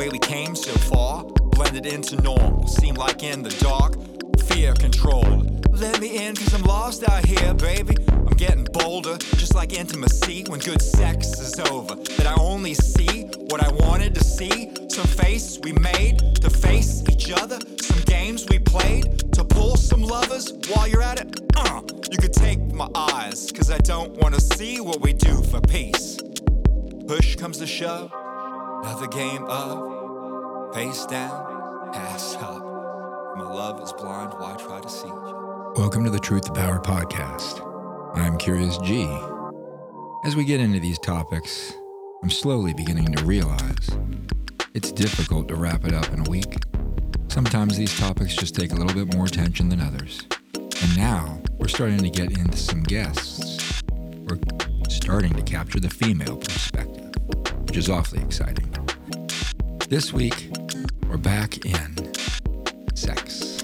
way we came so far, blended into normal. Seemed like in the dark, fear controlled. Let me in, cause I'm lost out here, baby. I'm getting bolder, just like intimacy when good sex is over. That I only see what I wanted to see. Some face we made to face each other. Some games we played to pull some lovers while you're at it. Uh, you could take my eyes, cause I don't wanna see what we do for peace. Push comes to shove, another game of face down, ass up. My love is blind, why try to see? Welcome to the Truth to Power podcast. I'm Kyrios G. As we get into these topics, I'm slowly beginning to realize it's difficult to wrap it up in a week. Sometimes these topics just take a little bit more attention than others. And now we're starting to get into some guests. We're starting to capture the female perspective, which is awfully exciting. This week, we're back in sex.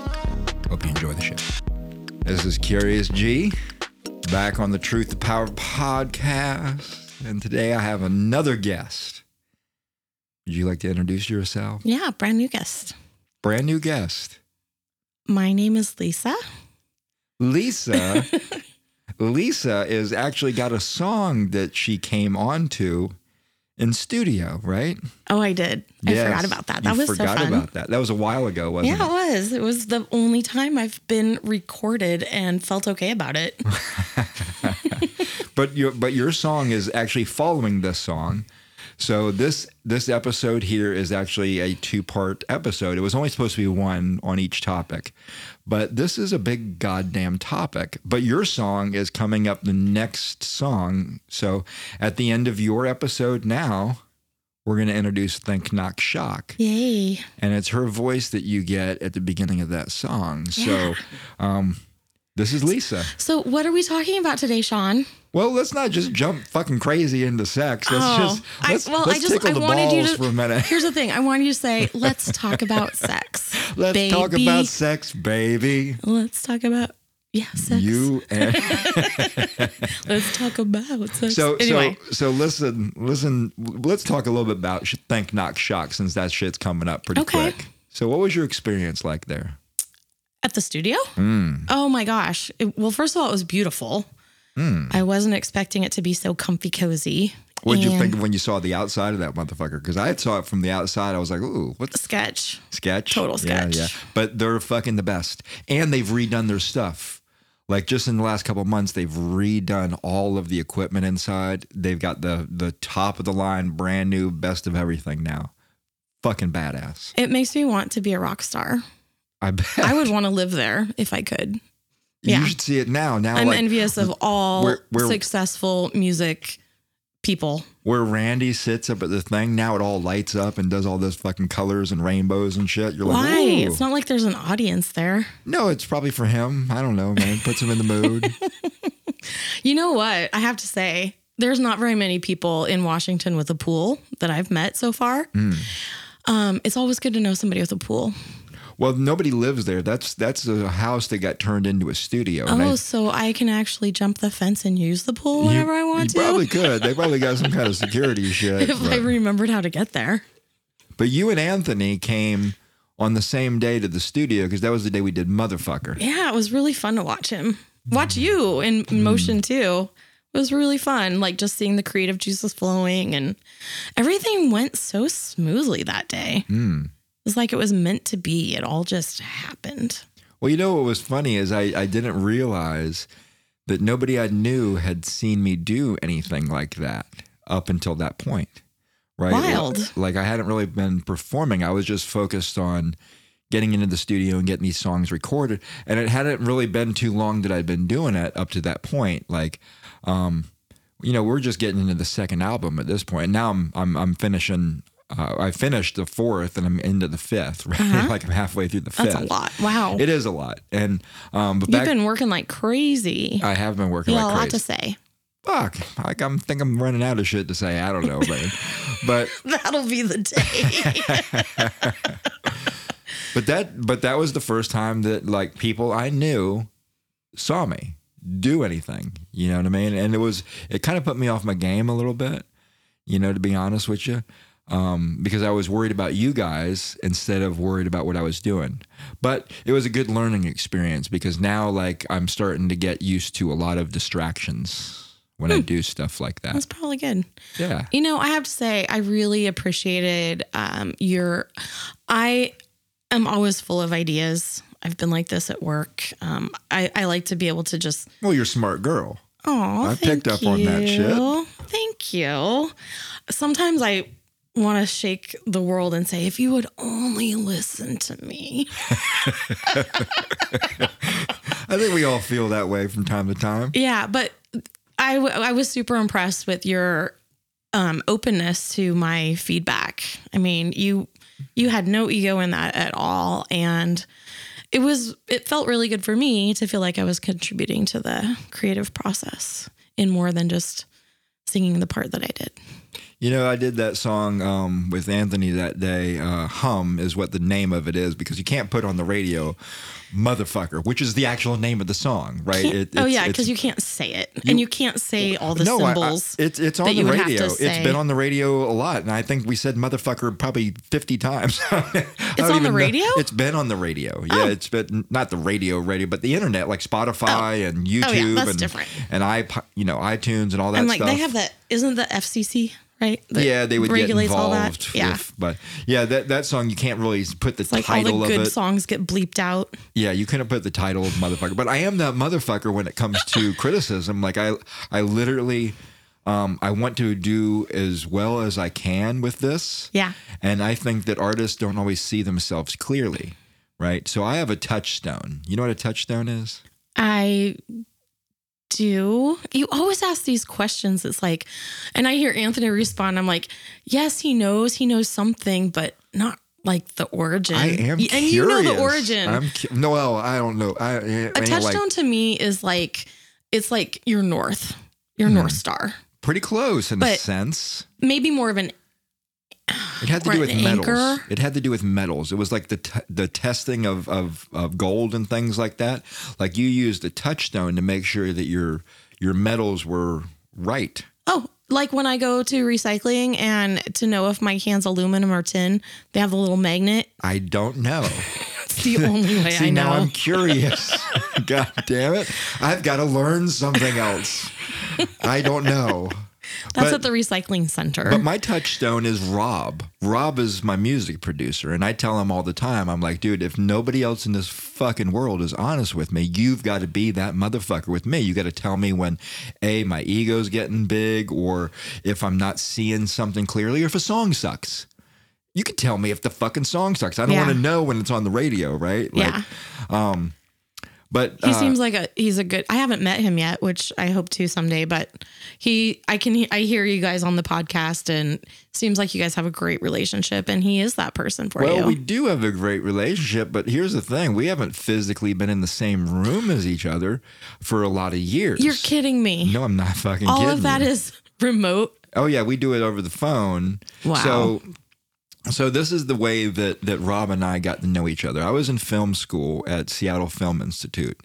Hope you enjoy the show. This is Kyrios G, back on the Truth to Power podcast. And today I have another guest. Would you like to introduce yourself? Yeah, brand new guest. Brand new guest. My name is Leisa. Leisa. Leisa is actually got a song that she came on to in studio, right? Oh, I did. I forgot about that. That you was so forgot fun. about that. That was a while ago, wasn't yeah, it? Yeah, it was. It was the only time I've been recorded and felt okay about it. But your but your song is actually following this song. So this this episode here is actually a two part episode. It was only supposed to be one on each topic, but this is a big goddamn topic. But your song is coming up the next song. So at the end of your episode now, we're going to introduce Think Knock Shock. Yay. and it's her voice that you get at the beginning of that song. So, um, this is Leisa. So, what are we talking about today, Sean? Well, let's not just jump fucking crazy into sex. Let's Oh, just let's, well, let's just- tickle I the wanted you balls to- for a minute. Here's the thing I want you to say, let's talk about sex. Let's talk about sex, baby. Let's talk about, yeah, sex. You and Let's talk about sex. so anyway, so so listen listen. Let's talk a little bit about Think Knock Shock since that shit's coming up pretty Okay. quick. So, what was your experience like there? At the studio? Mm. Oh my gosh. It- well, first of all, it was beautiful. I wasn't expecting it to be so comfy cozy. What did you think of when you saw the outside of that motherfucker? Because I saw it from the outside. I was like, ooh, what's Sketch. sketch? Total sketch. Yeah, yeah. But they're fucking the best. And they've redone their stuff. Like just in the last couple of months, they've redone all of the equipment inside. They've got the the top of the line, brand new, best of everything now. Fucking badass. It makes me want to be a rock star. I bet. I would want to live there if I could. yeah. You should see it now. Now, I'm like envious of all where- where- successful music people. where Randy sits up at the thing, now it all lights up and does all those fucking colors and rainbows and shit. You're Why? like, Ooh. It's not like there's an audience there. no, it's probably for him. I don't know, man. Puts him in the mood. You know what? I have to say, there's not very many people in Washington with a pool that I've met so far. Hmm. Um, it's always good to know somebody with a pool. Well, nobody lives there. That's that's a house that got turned into a studio. and I- Oh, so I can actually jump the fence and use the pool You- whenever I want to. you to. probably could. They probably got some kind of security shit. if I remembered how to get there. but you and Anthony came on the same day to the studio because that was the day we did Motherfucker. Yeah, it was really fun to watch him. Watch you in motion too. It was really fun, like just seeing the creative juices flowing and everything went so smoothly that day. Mm. Was like it was meant to be. It all just happened. Well, you know what was funny is I, I didn't realize that nobody I knew had seen me do anything like that up until that point. Right. Wild. Like I hadn't really been performing. I was just focused on getting into the studio and getting these songs recorded. And it hadn't really been too long that I'd been doing it up to that point. Like, um, you know, we're just getting into the second album at this point. And now I'm I'm I'm finishing uh, I finished the fourth and I'm into the fifth, right? like I'm halfway through the fifth. Uh-huh. That's a lot. Wow. It is a lot. And um but You've back been working like crazy. I have been working you like a lot to say. Fuck. Like I'm think I'm running out of shit to say. I don't know, man. but That'll be the day. but that but that was the first time that like people I knew saw me do anything. You know what I mean? And it was it kind of put me off my game a little bit. You know, to be honest with you. Um, because I was worried about you guys instead of worried about what I was doing. But it was a good learning experience because now, like, I'm starting to get used to a lot of distractions when I do stuff like that. That's probably good. Yeah. You know, I have to say, I really appreciated um, your. I am always full of ideas. I've been like this at work. Um, I, I like to be able to just. Well, you're a smart girl. Oh, I picked up on that shit. Thank you. Sometimes I want to shake the world and say, if you would only listen to me. I think we all feel that way from time to time. Yeah, but I, w- I was super impressed with your um, openness to my feedback. I mean, you you had no ego in that at all, and it was it felt really good for me to feel like I was contributing to the creative process in more than just singing the part that I did. You know, I did that song um, with Anthony that day. Uh, hum is what the name of it is because you can't put on the radio motherfucker, which is the actual name of the song, right? It- oh yeah, because you can't say it, and you can't say all the no, I- I- symbols. it's it's on the you would have to radio. It's been on the radio a lot, and I think we said motherfucker probably fifty times. it's on the radio? Oh. It's been on the radio. Yeah, it's been not the radio, radio, but the internet, like Spotify and YouTube, Oh, that's and different. and i you know iTunes and all that and like stuff. they have that. Isn't the FCC right? That yeah, they would get all involved. that. Yeah. but yeah, that that song you can't really put the like all title the of good it. songs get bleeped out. Yeah, you couldn't put the title of motherfucker, but I am that motherfucker when it comes to criticism. Like I, I literally, um, I want to do as well as I can with this. Yeah. and I think that artists don't always see themselves clearly, right? So I have a touchstone. You know what a touchstone is? I do. You always ask these questions. It's like, and I hear Anthony respond. I'm like, yes, he knows. He knows something, but not like the origin. I am, and you know the origin. I'm cu- no, well, I don't know. I, I a ain't like touchstone to me is like it's like your north, your Hmm. north star. pretty close in a sense. Maybe more of an It had to do with metals. anchor? It had to do with metals. It was like the t- the testing of, of of gold and things like that. Like you used a touchstone to make sure that your your metals were right. oh, like when I go to recycling and to know if my can's aluminum or tin, they have a little magnet. I don't know. It's the only way See, I know. now I'm curious. God damn it! I've got to learn something else. I don't know. That's but- at the recycling center. But my touchstone is Rob. Rob is my music producer, and I tell him all the time, I'm like, dude, if nobody else in this fucking world is honest with me, you've got to be that motherfucker with me. You got to tell me when a my ego's getting big, or if I'm not seeing something clearly, or if a song sucks. You can tell me if the fucking song sucks. I don't Yeah. want to know when it's on the radio, right? Like, yeah. Um, But He uh, seems like a he's a good. I haven't met him yet, which I hope to someday. But he, I can, I hear you guys on the podcast, and seems like you guys have a great relationship, and he is that person for Well, you. Well, we do have a great relationship, but here's the thing: we haven't physically been in the same room as each other for a lot of years. You're kidding me. No, I'm not fucking All kidding. of that you. is remote. Oh yeah, we do it over the phone. Wow. So so this is the way that that Rob and I got to know each other. I was in film school at Seattle Film Institute,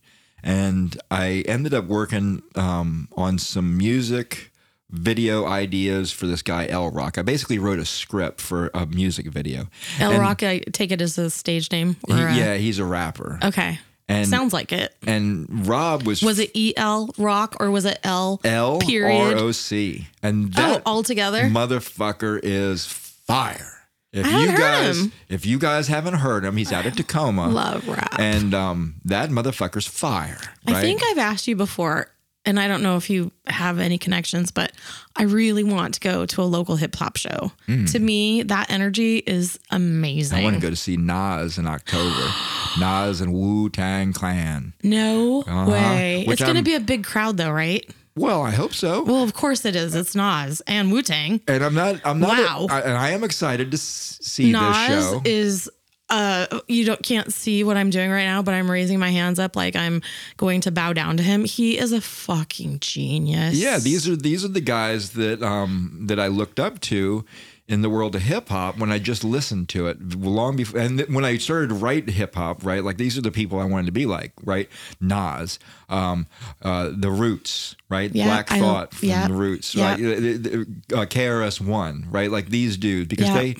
and I ended up working um, on some music video ideas for this guy L Rock. I basically wrote a script for a music video. And Rock, I take it as a stage name. he- a- yeah, he's a rapper. Okay. And Sounds like it. and Rob was Was it E L Rock or was it L L period? R O C, and Oh, that all together. motherfucker is fire. If you guys, him. if you guys haven't heard him, he's out of Tacoma, Love rap. and um, that motherfucker's fire. Right? I think I've asked you before, and I don't know if you have any connections, but I really want to go to a local hip hop show. To me, that energy is amazing. I want to go to see Nas in October. Nas and Wu Tang Clan. No Uh-huh. way. Which it's going to be a big crowd, though, right? Well, I hope so. Well, of course it is. It's Nas and Wu Tang. and I'm not. I'm not. Wow. I, and I am excited to see this Nas show. is. Uh, you don't can't see what I'm doing right now, but I'm raising my hands up like I'm going to bow down to him. He is a fucking genius. Yeah, these are these are the guys that um that I looked up to in the world of hip hop when I just listened to it long before. And th- when I started to write hip hop, right, like these are the people I wanted to be like, right? Nas, um, uh, The Roots, right? Yeah, Black I- Thought from yeah, The Roots, yeah. right? Uh, KRS One, right? Like these dudes because they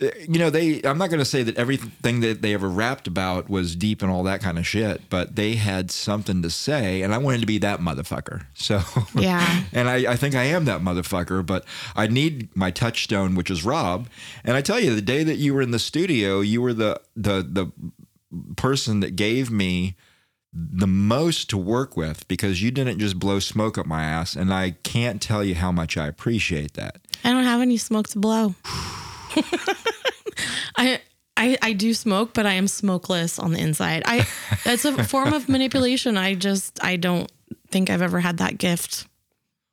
you know they i'm not going to say that everything that they ever rapped about was deep and all that kind of shit but they had something to say and i wanted to be that motherfucker so Yeah. and I, I think i am that motherfucker but i need my touchstone which is rob and i tell you the day that you were in the studio you were the the the person that gave me the most to work with because you didn't just blow smoke up my ass and i can't tell you how much i appreciate that I don't have any smoke to blow. I, I I do smoke, but I am smokeless on the inside. I that's a form of manipulation. I just I don't think I've ever had that gift.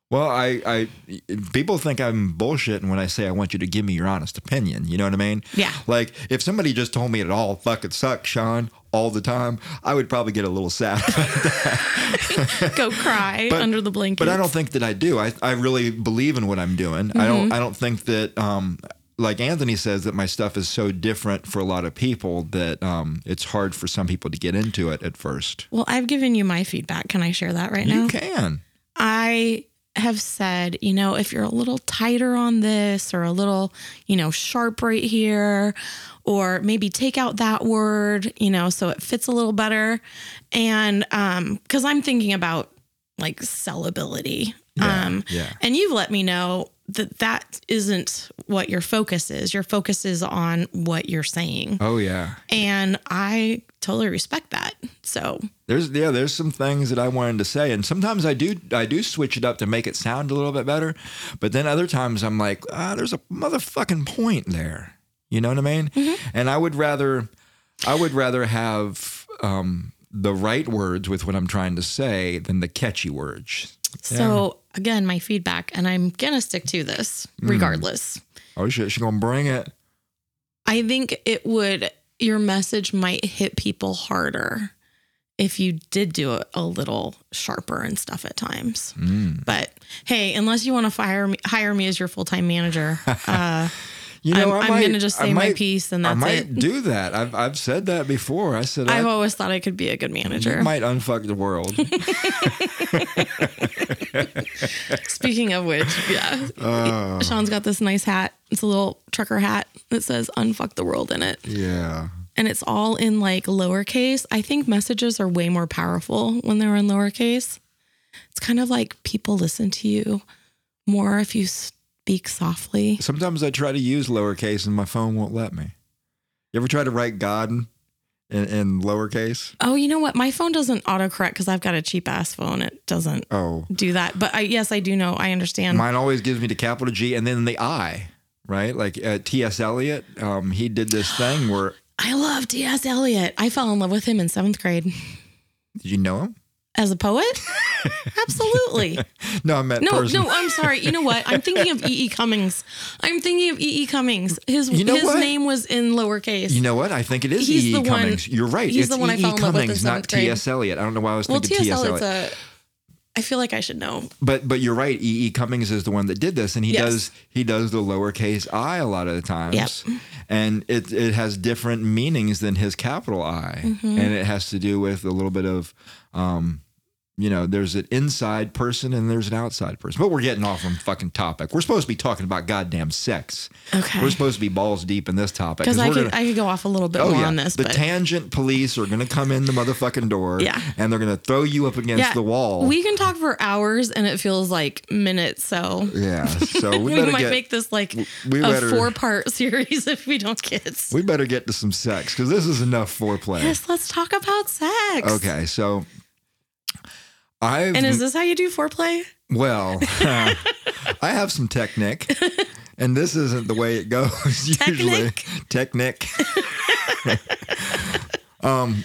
Well, I, I, people think I'm bullshitting when I say I want you to give me your honest opinion. You know what I mean? Yeah. Like if somebody just told me it all fucking sucks, Sean, all the time, I would probably get a little sad. Go cry But- under the blanket. but I don't think that I do. I, I really believe in what I'm doing. I Mm-hmm. don't, I don't think that, um, like Anthony says, that my stuff is so different for a lot of people that um, it's hard for some people to get into it at first. Well, I've given you my feedback. Can I share that right now? You can. I have said, you know, if you're a little tighter on this or a little, you know, sharp right here, or maybe take out that word, you know, so it fits a little better. And um, because I'm thinking about like sellability. Yeah, um, yeah. and you've let me know that that isn't what your focus is. Your focus is on what you're saying. Oh yeah. And I totally respect that. So There's yeah, there's some things that I wanted to say, and sometimes I do I do switch it up to make it sound a little bit better, but then other times I'm like, ah, there's a motherfucking point there. You know what I mean? And I would rather I would rather have um, the right words with what I'm trying to say than the catchy words. So again, my feedback, and I'm gonna stick to this regardless. Oh shit, she gonna bring it. I think it would your message might hit people harder if you did do it a little sharper and stuff at times. But hey, unless you want to fire me, hire me as your full time manager, uh, You I'm, know, I I'm gonna just I say my piece and that's it. I might it. do that. I've I've said that before. I said I've I, always thought I could be a good manager. you might unfuck the world. Speaking of which, yeah, Uh. Sean's got this nice hat. It's a little trucker hat that says "Unfuck the world" in it. yeah. and it's all in like lowercase. I think messages are way more powerful when they're in lowercase. It's kind of like people listen to you more if you speak softly. Sometimes I try to use lowercase and my phone won't let me. You ever try to write God in, in lowercase? Oh, you know what? My phone doesn't autocorrect because I've got a cheap ass phone. It doesn't Oh, do that. But I, yes, I do know. I understand. mine always gives me the capital G and then the I, right? Like uh, T.S. Eliot, um, he did this thing where, I love T.S. Eliot. I fell in love with him in seventh grade did you know him? as a poet. Absolutely. No, I meant No, person. no, I'm sorry. You know what? I'm thinking of E. E. Cummings. I'm thinking of E. E. Cummings. His You know his what? name was in lowercase. You know what? I think it is E. E. one- Cummings. You're right. he's it's the one I E. Fell in love with in Cummings, not. T.S. Eliot. I don't know why I was well, thinking. T.S. Eliot's Eliot. a. I feel like I should know. But but you're right. E. E. Cummings is the one that did this, and he Yes. does he does the lowercase i a lot of the times, Yep. and it it has different meanings than his capital I, Mm-hmm. and it has to do with a little bit of, um, you know, there's an inside person and there's an outside person. But we're getting off from fucking topic. We're supposed to be talking about goddamn sex. Okay. We're supposed to be balls deep in this topic Because I could I could go off a little bit Oh more yeah, on this, the but tangent police are going to come in the motherfucking door, Yeah. and they're going to throw you up against yeah, the wall. We can talk for hours, and it feels like minutes. So yeah, so we, we, might get make this like we a four part series if we don't get. we better get to some sex because this is enough foreplay. Yes, let's talk about sex. Okay, so I've And is this how you do foreplay? well, I have some technique, and this isn't the way it goes usually. Technique. um.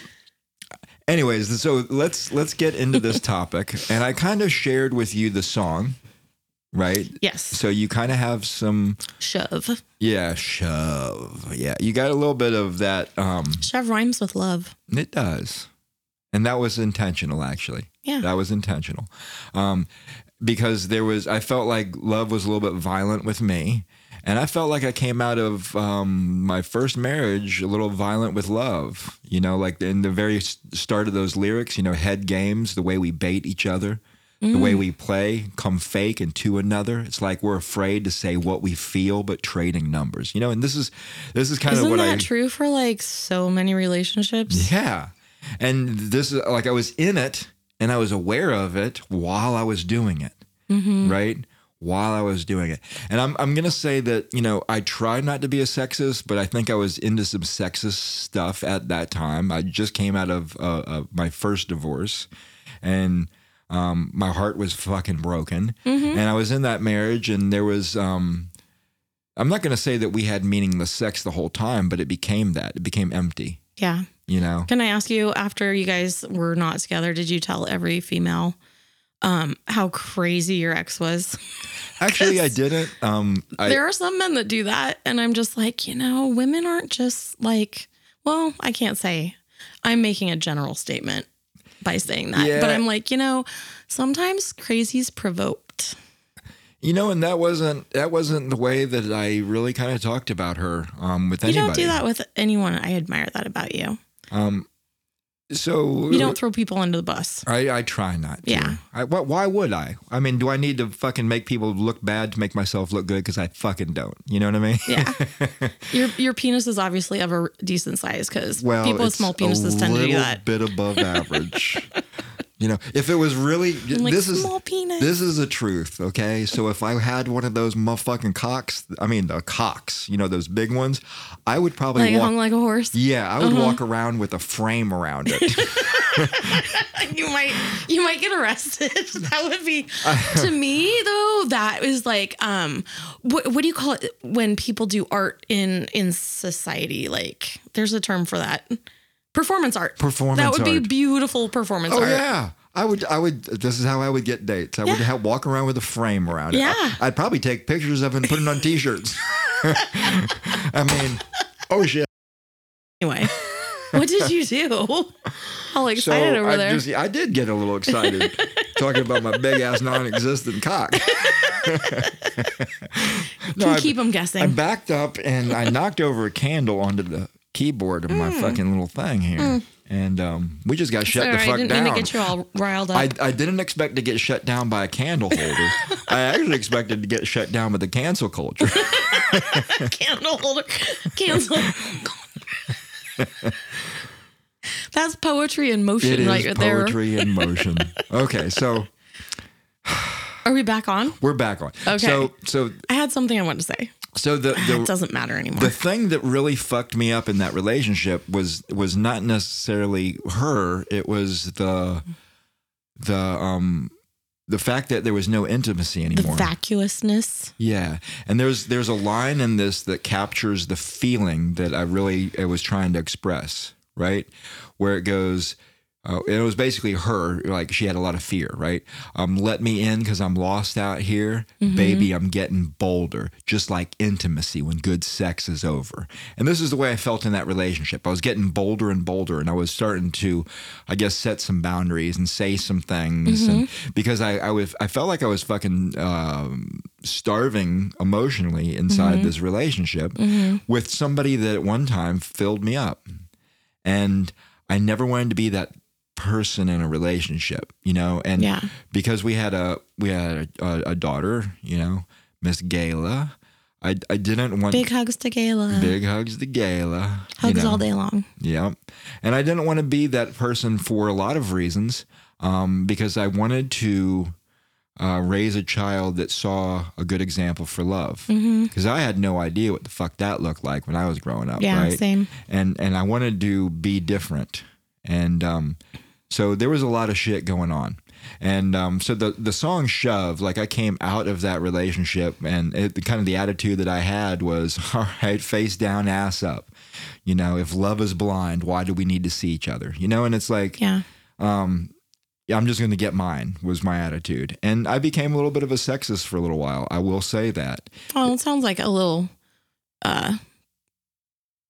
Anyways, so let's let's get into this topic, and I kind of shared with you the song, right? Yes. So you kind of have some, Shove. yeah, shove, yeah. You got a little bit of that. Um, Shove rhymes with love. It does. And that was intentional, actually. Yeah. That was intentional. Um, because there was, I felt like love was a little bit violent with me. And I felt like I came out of um, my first marriage a little violent with love. You know, like in the very start of those lyrics, you know, head games, the way we bait each other, the way we play, come fake into another. It's like we're afraid to say what we feel, but trading numbers. You know, and this is this is kind Isn't of what that I true for like so many relationships? yeah. And this is like I was in it and I was aware of it while I was doing it. Right? While I was doing it. And I'm I'm gonna say that, you know, I tried not to be a sexist, but I think I was into some sexist stuff at that time. I just came out of uh, uh, my first divorce and um, my heart was fucking broken. And I was in that marriage and there was um I'm not gonna say that we had meaningless sex the whole time, but it became that. It became empty. Yeah. You know? Can I ask you, after you guys were not together, did you tell every female um, how crazy your ex was? Actually, I didn't. Um, I, there are some men that do that. And I'm just like, you know, women aren't just like, well, I can't say I'm making a general statement by saying that. Yeah. But I'm like, you know, sometimes crazies provoked. You know, and that wasn't that wasn't the way that I really kind of talked about her um, with You anybody. You don't do that with anyone. I admire that about you. Um, so You don't throw people under the bus. I, I try not to. Yeah. I, why, why would I? I mean, do I need to fucking make people look bad to make myself look good? Because I fucking don't. You know what I mean? Yeah. your your penis is obviously of a decent size because Well, people with small penises tend to do that. bit above average. you know, if it was really like, this is penis. this is the truth, okay? So if I had one of those motherfucking cocks, I mean the cocks, you know, those big ones, I would probably like walk. hung like a horse. yeah, I would Uh-huh. walk around with a frame around it. you might you might get arrested. that would be to me though. That is like um, what what do you call it when people do art in in society? Like there's a term for that. Performance art. Performance That would be art. beautiful performance oh art. yeah. I would, I would. This is how I would get dates. I would Yeah. walk around with a frame around it. Yeah. I, would probably take pictures of it and put it on T-shirts. I mean, oh shit. Anyway, what did you do? All excited over I there. Just, I did get a little excited talking about my big ass non-existent cock. no, Can I, keep them guessing. I backed up and I knocked over a candle onto the keyboard of my fucking little thing here, and um, we just got shut Hmm. Sorry, the I didn't down. mean to get you all riled up. I, I didn't expect to get shut down by a candle holder. I actually expected to get shut down with the cancel culture. candle holder cancel. That's poetry in motion It is right there. poetry in motion. Okay, so Are we back on? we're back on. Okay. So so I had something I wanted to say. So the It the doesn't matter anymore. the thing that really fucked me up in that relationship was was not necessarily her it was the the um the fact that there was no intimacy anymore. the vacuousness. yeah and there's there's a line in this that captures the feeling that i really I was trying to express right where it goes uh, it was basically her like she had a lot of fear right? Um let me in because i'm lost out here. Baby i'm getting bolder just like intimacy when good sex is over. And this is the way i felt in that relationship. I was getting bolder and bolder and i was starting to i guess set some boundaries and say some things. And because i i was i felt like i was fucking um starving emotionally inside this relationship with somebody that at one time filled me up. And I never wanted to be that person in a relationship, you know. And Yeah. because we had a we had a, a, daughter, you know, Miss Gayla. I I didn't want Big hugs to Gayla. big hugs to Gayla. you hugs know. all day long. Yeah, and I didn't want to be that person for a lot of reasons, um, because I wanted to. Uh, raise a child that saw a good example for love because I had no idea what the fuck that looked like when I was growing up. Yeah, right? same. and and I wanted to be different, and um, so there was a lot of shit going on, and um, so the the song "Shove," like I came out of that relationship, and it, kind of the attitude that I had was, all right, face down, ass up, you know, if love is blind, why do we need to see each other, you know, and it's like, Yeah. yeah, I'm just going to get mine was my attitude, and I became a little bit of a sexist for a little while. I will say that. Oh, it sounds like a little uh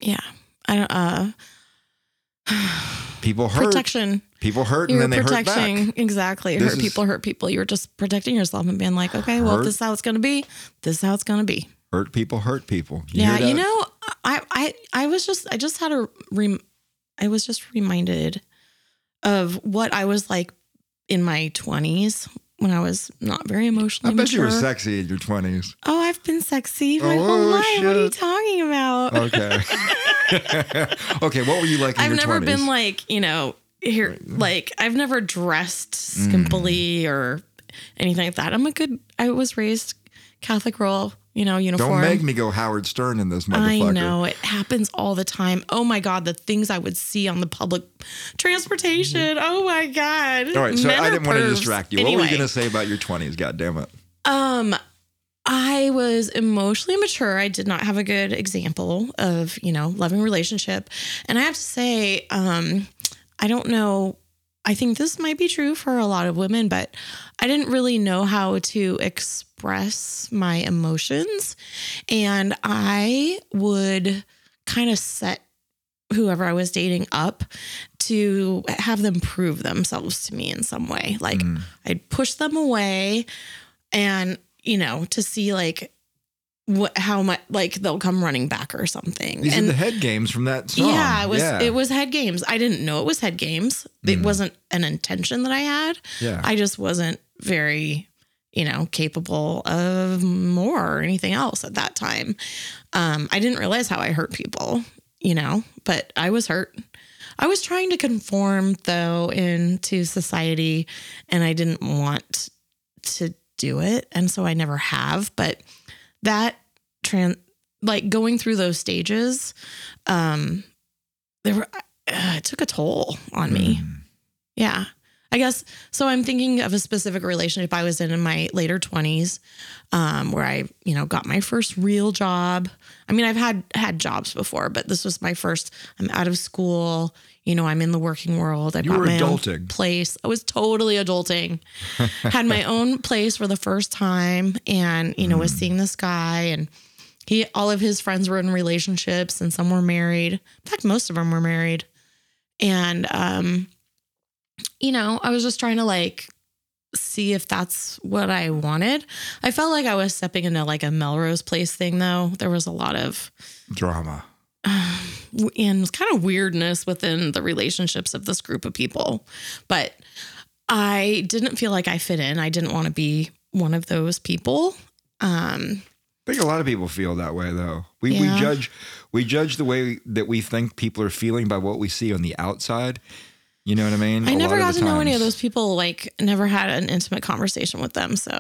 yeah. I don't uh People hurt, protection. People hurt, and then they hurt protecting back. exactly. This hurt is- people hurt people. You were just protecting yourself and being like, okay, well, Hurt. this is how it's gonna be. This is how it's gonna be. Hurt people hurt people. You yeah, you know, I, I, I was just, I just had a, rem- I was just reminded of what I was like in my twenties when I was not very emotionally. I bet you were sexy in your 20s. Oh, I've been sexy my Oh, whole life. What are you talking about? Okay. okay, what were you like in I've your never 20s? been like, you know, here, like I've never dressed Mm. skimpily or anything like that. I'm a good, I was raised Catholic girl, you know, uniform. Don't make me go Howard Stern in this motherfucker. I know it happens all the time. Oh my god, the things I would see on the public transportation. Oh my god. Mm-hmm. All right, so Men I didn't want to distract you. What were you going to say about your 20s? God damn it. Um, I was emotionally mature. I did not have a good example of, you know, loving relationship. And I have to say, um, I don't know. I think this might be true for a lot of women, but I didn't really know how to express my emotions. And I would kind of set whoever I was dating up to have them prove themselves to me in some way. Like Mm. I'd push them away and, you know, to see like what how much like they'll come running back or something. These and are the head games from that song. yeah, it was Yeah. it was head games. I didn't know it was head games. It Mm. wasn't an intention that I had. Yeah. I just wasn't very, you know, capable of more or anything else at that time. Um, I didn't realize how I hurt people, you know, but I was hurt. I was trying to conform though into society and I didn't want to do it. And so I never have. But that trans like going through those stages, um, there were uh, it took a toll on me. Mm. Yeah. I guess so. I'm thinking of a specific relationship I was in in my later 20s, um, where I, you know, got my first real job. I mean, I've had had jobs before, but this was my first. I'm out of school. You know, I'm in the working world. I You got were my adulting. own place. I was totally adulting. had my own place for the first time, and you know, was seeing this guy and. He, all of his friends were in relationships and some were married. In fact, most of them were married. And, um, you know, I was just trying to like see if that's what I wanted. I felt like I was stepping into like a Melrose Place thing, though. There was a lot of Drama. and kind of weirdness within the relationships of this group of people. But I didn't feel like I fit in. I didn't want to be one of those people. Um, I think a lot of people feel that way though. We we judge we judge the way that we think people are feeling by what we see on the outside. You know what I mean? I A never got to the know any of those people. Like, never had an intimate conversation with them. So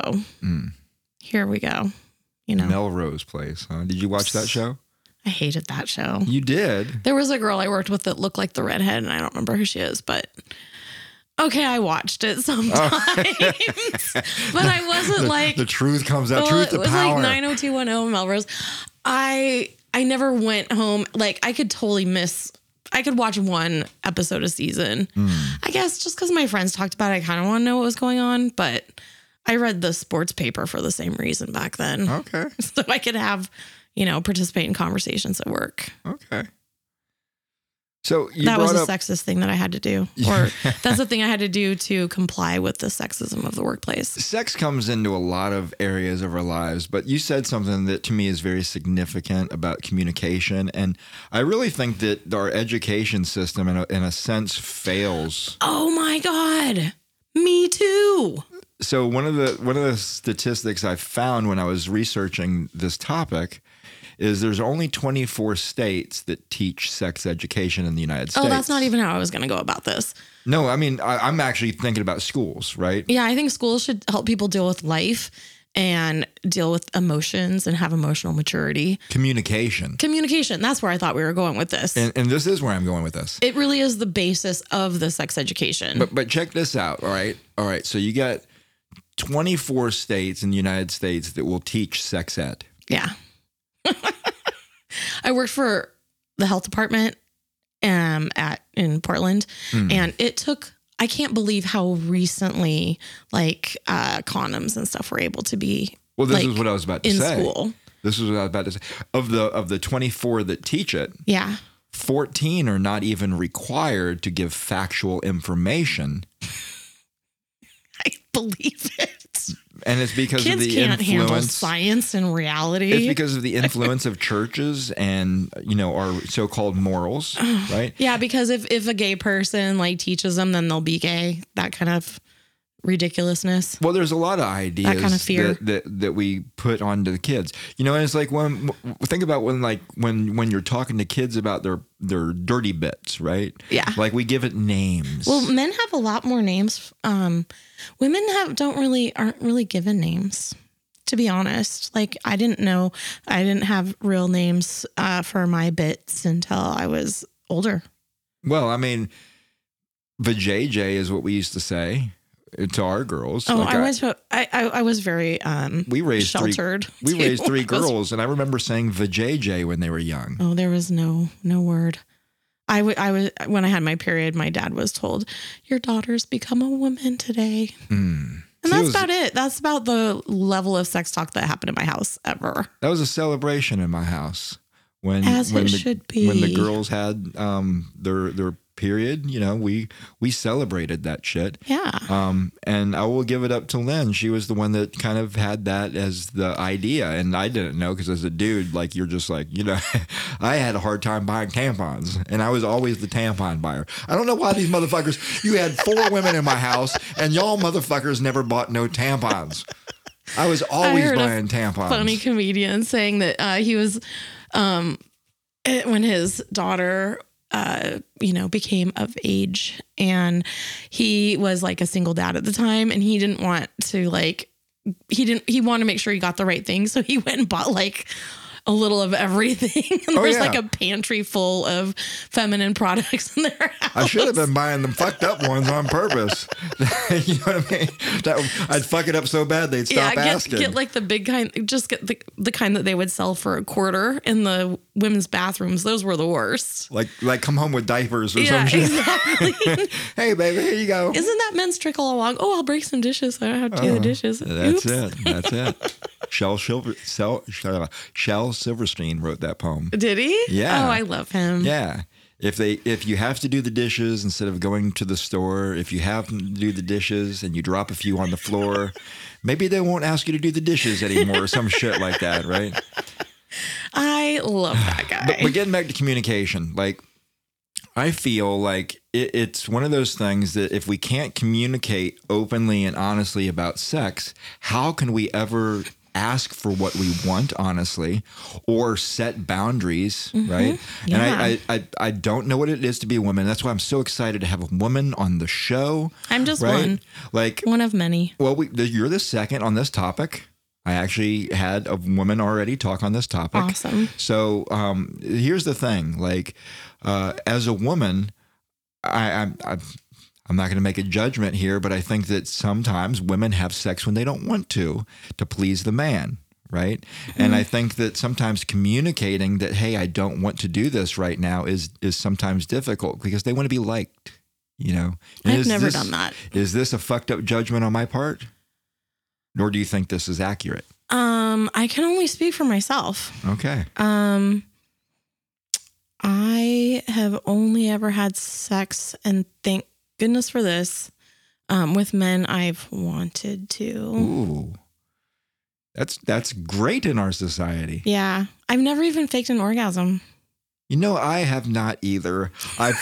Mm. here we go. You know, Melrose Place. Huh? Did you watch that show? I hated that show. You did. There was a girl I worked with that looked like the redhead, and I don't remember who she is, but okay, I watched it sometimes. but I wasn't like the truth comes out. well, truth it was power. like 90210 Melrose. I I never went home. Like I could totally miss. I could watch one episode a season. Hmm. I guess just because my friends talked about it, I kind of want to know what was going on. But I read the sports paper for the same reason back then, okay. so I could have, you know, participate in conversations at work. Okay. So you that was a up sexist thing that I had to do, or that's the thing I had to do to comply with the sexism of the workplace. sex comes into a lot of areas of our lives, but you said something that to me is very significant about communication. And I really think that our education system, in a, in a sense, fails. Oh my god, me too. So one of the one of the statistics I found when I was researching this topic is there's only 24 states that teach sex education in the United States. Oh, that's not even how I was going to go about this. No, I mean I, I'm actually thinking about schools, right? Yeah, I think schools should help people deal with life and deal with emotions and have emotional maturity. Communication. Communication, that's where I thought we were going with this. And, and this is where I'm going with this. it really is the basis of the sex education. But but check this out. All right. All right. So you got 24 states in the United States that will teach sex ed. yeah. I worked for the health department um at in Portland Hmm. and it took I can't believe how recently like uh condoms and stuff were able to be Well, this like, is what I was about to in say. school. This is what I was about to say. Of the of the 24 that teach it, Yeah. 14 are not even required to give factual information. I believe it. And it's because kids of the can't handle science and reality. It's because of the influence of churches and you know our so-called morals, right? yeah, because if if a gay person like teaches them, then they'll be gay. That kind of ridiculousness. Well, there's a lot of ideas that kind of fear. That, that that we put onto the kids. You know, and it's like when think about when like when when you're talking to kids about their their dirty bits, right? Yeah. Like we give it names. Well, men have a lot more names. Um, women have don't really aren't really given names. To be honest, like I didn't know, I didn't have real names uh, for my bits until I was older. Well, I mean, vajayjay is what we used to say to our girls. Oh, Like, I was I, I I was very um we raised sheltered. Three, we raised three I was- girls, and I remember saying vajayjay when they were young. Oh, there was no no word. I would I was when I had my period, my dad was told, "Your daughter's become a woman today," Mm. and See, it that's was- about it. That's about the level of sex talk that happened in my house ever. That was a celebration in my house when As when it the, should be. when the girls had um their their period. You know, we we celebrated that shit. Yeah. Um, and I will give it up to Lynn. She was the one that kind of had that as the idea, and I didn't know because as a dude, like you're just like you know, I had a hard time buying tampons, and I was always the tampon buyer. I don't know why these motherfuckers. You had four women in my house, and y'all motherfuckers never bought no tampons. I was always a buying tampons. Funny comedian saying that uh, he was, um, eh, when his daughter, uh, you know, became of age, and he was like a single dad at the time, and he didn't want to like, he didn't, he wanted to make sure he got the right thing, so he went and bought like. A little of everything. And Oh, there's yeah. like a pantry full of feminine products in their house. I should have been buying them fucked up ones on purpose. you know what I mean? That, I'd fuck it up so bad they'd stop yeah, get, asking. get like the big kind. Just get the the kind that they would sell for a quarter in the women's bathrooms. Those were the worst. like, like come home with diapers or Yeah, some shit. exactly. hey, baby, here you go. Isn't that men's trickle along? Oh, I'll break some dishes. so I don't have to do the oh, dishes. Oh, That's Oops. it. That's it. Shell. Silver, Shel, Shel Silverstein wrote that poem. Did he? Yeah. Oh, I love him. Yeah. If they if you have to do the dishes instead of going to the store, if you have to do the dishes and you drop a few on the floor, maybe they won't ask you to do the dishes anymore or some shit like that, right? I love that guy. But, but getting back to communication, like I feel like it, it's one of those things that if we can't communicate openly and honestly about sex, how can we ever ask for what we want honestly or set boundaries right and I, I I I don't know what it is to be a woman that's why i'm so excited to have a woman on the show I'm just right one. like One of many. well, we, the, you're the second on this topic. I actually had a woman already talk on this topic. Awesome. So um, here's the thing: like, uh, as a woman, I, I, I I'm not going to make a judgment here, but I think that sometimes women have sex when they don't want to to please the man. Right. And I think that sometimes communicating that, hey, I don't want to do this right now is is sometimes difficult because they want to be liked. You know, And I've never this- done that. is this a fucked up judgment on my part? Nor do you think this is accurate? Um, I can only speak for myself. Okay. Um, I have only ever had sex, and thank goodness for this, um, with men I've wanted to. Ooh. That's that's great in our society. Yeah, I've never even faked an orgasm. You know, I have not either. I've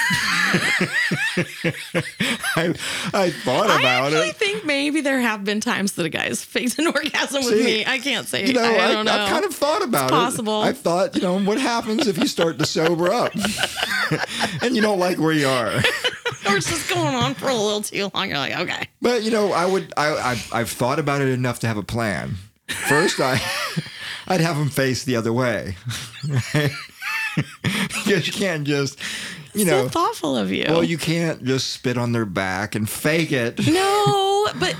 I, I thought I about actually it. I think maybe there have been times that a guy has faked an orgasm with me. I can't say. You know, I, I, don't know. have kind of thought about it. possible. I thought, you know, what happens if you start to sober up and you don't like where you are? or it's just going on for a little too long. You're like, okay. But you know, I would. I, I've, I've thought about it enough to have a plan. First, I, I'd have him face the other way, because you can't just, you so know. thoughtful of you. Well, you can't just spit on their back and fake it. no, but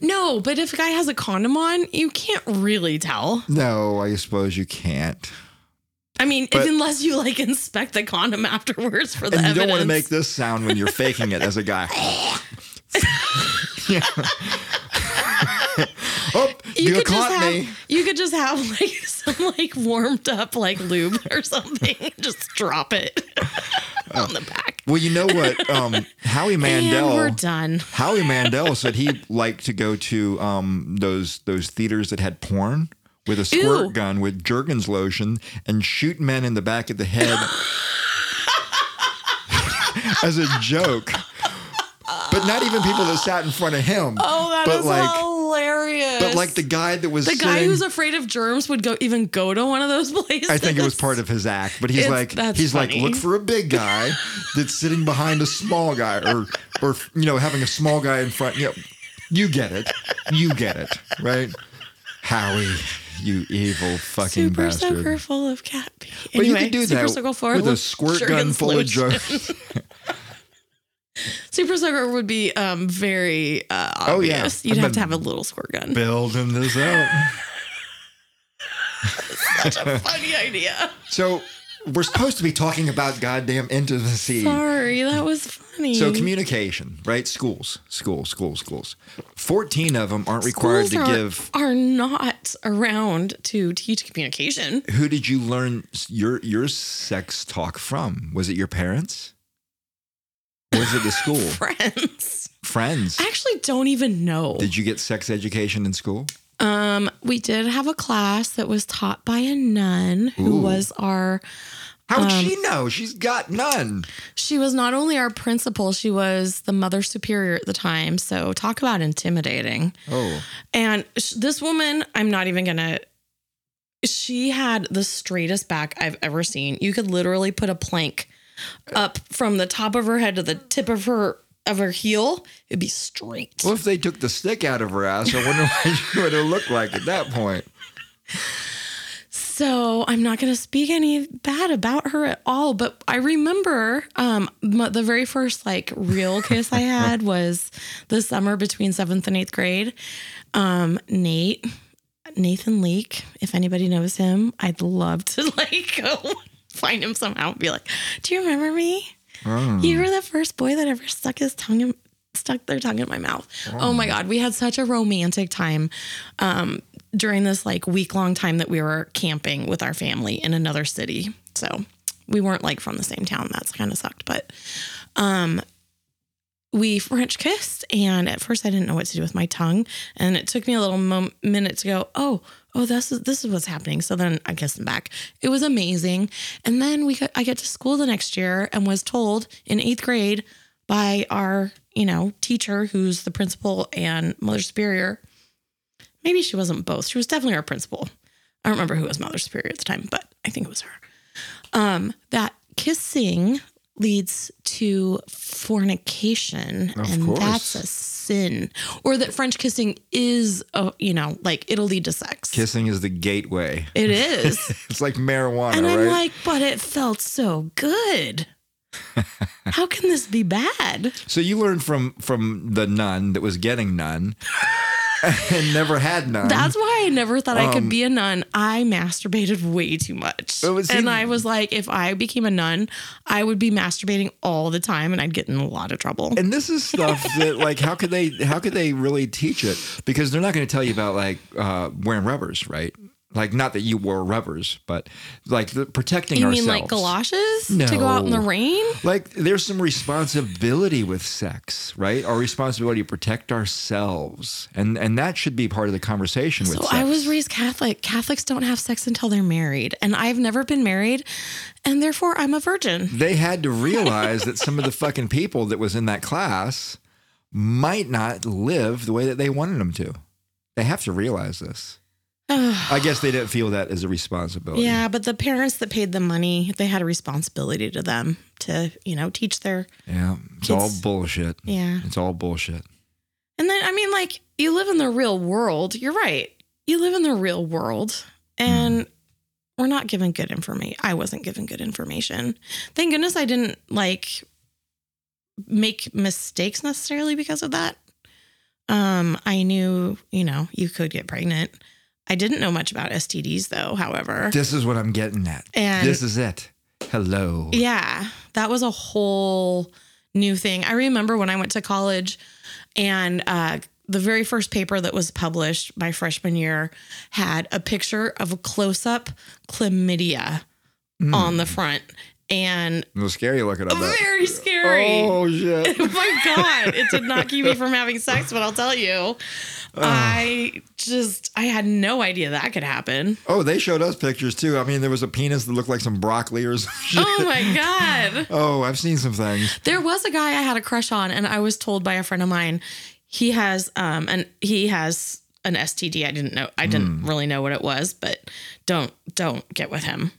no, but if a guy has a condom on, you can't really tell. No, I suppose you can't. I mean, But- unless you like inspect the condom afterwards for the And you evidence. don't want to make this sound when you're faking it as a guy. Yeah. You, could just have me. you could just have like some like warmed up like lube or something. just drop it on the back. Well, you know what? Um, Howie And we're Mandel. done. Howie Mandel said he liked to go to um, those those theaters that had porn with a squirt Ew. gun with Jergens lotion and shoot men in the back of the head as a joke. But not even people that sat in front of him. Oh, that but is like, hilarious. But like the guy that was the guy sitting- who's afraid of germs would go even go to one of those places. I think it was part of his act, but he's It's- like that's he's funny. like look for a big guy that's sitting behind a small guy, or or you know having a small guy in front. You know, you get it, you get it, right? Howie, you evil fucking Super bastard. Soaker full of cat pee. But you could do Super that full with a of squirt gun full of lotion. Super Soaker would be um, very uh, Oh, yeah. obvious. You'd I've have to have a little squirt gun. Building this out. Such a funny idea. So we're supposed to be talking about goddamn intimacy. Sorry, that was funny. So communication, right? Schools, schools, schools, schools. Fourteen of them aren't required Schools to are, give. are not around to teach communication. Who did you learn your your sex talk from? Was it your parents? Was it the school? Friends. Friends? I actually don't even know. Did you get sex education in school? Um, we did have a class that was taught by a nun who Ooh. was our How'd Um, she know? She's got none. she was not only our principal, she was the mother superior at the time. So talk about intimidating. Oh, And sh- this woman, I'm not even gonna. She had the straightest back I've ever seen. You could literally put a plank up from the top of her head to the tip of her of her heel. It'd be straight. well, if they took the stick out of her ass, I wonder what she would have looked like at that point. So I'm not going to speak any bad about her at all. But I remember um, the very first like real kiss I had was the summer between seventh and eighth grade. Um, Nate, Nathan Leake, if anybody knows him, I'd love to like go find him somehow and be like, "Do you remember me? You were the first boy that ever stuck his tongue in." Stuck their tongue in my mouth. Oh my God. We had such a romantic time um, during this like week long time that we were camping with our family in another city. So we weren't like from the same town. That's kind of sucked. But um, we French kissed, and at first I didn't know what to do with my tongue, and it took me a little mom- minute to go, oh, oh, this is this is what's happening. So then I kissed him back. It was amazing, and then we got, I get to school the next year and was told in eighth grade by our you know teacher, who's the principal and mother superior. Maybe she wasn't both. She was definitely our principal. I don't remember who was mother superior at the time, but I think it was her. Um, that kissing leads to fornication, Of and course. that's a sin. Or that French kissing is, a, you know, like it'll lead to sex. Kissing is the gateway. It is. It's like marijuana, and I'm right? like, but it felt so good. How can this be bad? so you learned from from the nun that was getting none and never had none. That's why I never thought I Um, could be a nun. I masturbated way too much. And I was like, if I became a nun, I would be masturbating all the time and I'd get in a lot of trouble. and this is stuff that like how could they how could they really teach it because they're not going to tell you about like uh, wearing rubbers right like not that you wore rubbers but like the protecting you ourselves You mean like galoshes to go out in the rain? like there's some responsibility with sex right our responsibility to protect ourselves and and that should be part of the conversation with So sex I was raised Catholic. Catholics don't have sex until they're married. And I've never been married. And therefore, I'm a virgin. they had to realize that some of the fucking people that was in that class might not live the way that they wanted them to. They have to realize this. I guess they didn't feel that as a responsibility. Yeah, but the parents that paid the money, they had a responsibility to them to, you know, teach their Yeah. It's all bullshit. yeah. It's all bullshit. And then I mean like you live in the real world. You're right. You live in the real world and we're not given good information. I wasn't given good information. Thank goodness I didn't like make mistakes necessarily because of that. Um I knew, you know, you could get pregnant. I didn't know much about STDs though, however. This is what I'm getting at. And this is it. Hello. Yeah, that was a whole new thing. I remember when I went to college and uh, the very first paper that was published my freshman year had a picture of a close up chlamydia on the front. And It was scary looking at that. very scary. Oh shit. Oh my god, it did not keep me from having sex, but I'll tell you, I just I had no idea that could happen. Oh, they showed us pictures too. I mean, there was a penis that looked like some broccoli or some shit. Oh my god. Oh, I've seen some things. There was a guy I had a crush on, and I was told by a friend of mine he has um and he has an STD. I didn't know. I didn't Hmm. really know what it was, but don't don't get with him.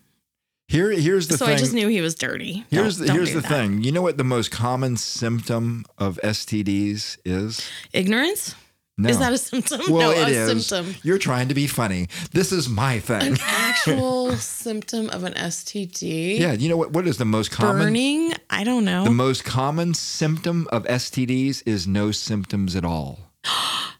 Here, here's the thing. so thing. I just knew he was dirty. here's Don't- the, don't here's the that. thing. You know what the most common symptom of STDs is? Ignorance No. is that a symptom? well, no, it a is. symptom. You're trying to be funny. This is my thing. An actual symptom of an STD. yeah. You know what? What is the most common? Burning. I don't know. The most common symptom of STDs is no symptoms at all.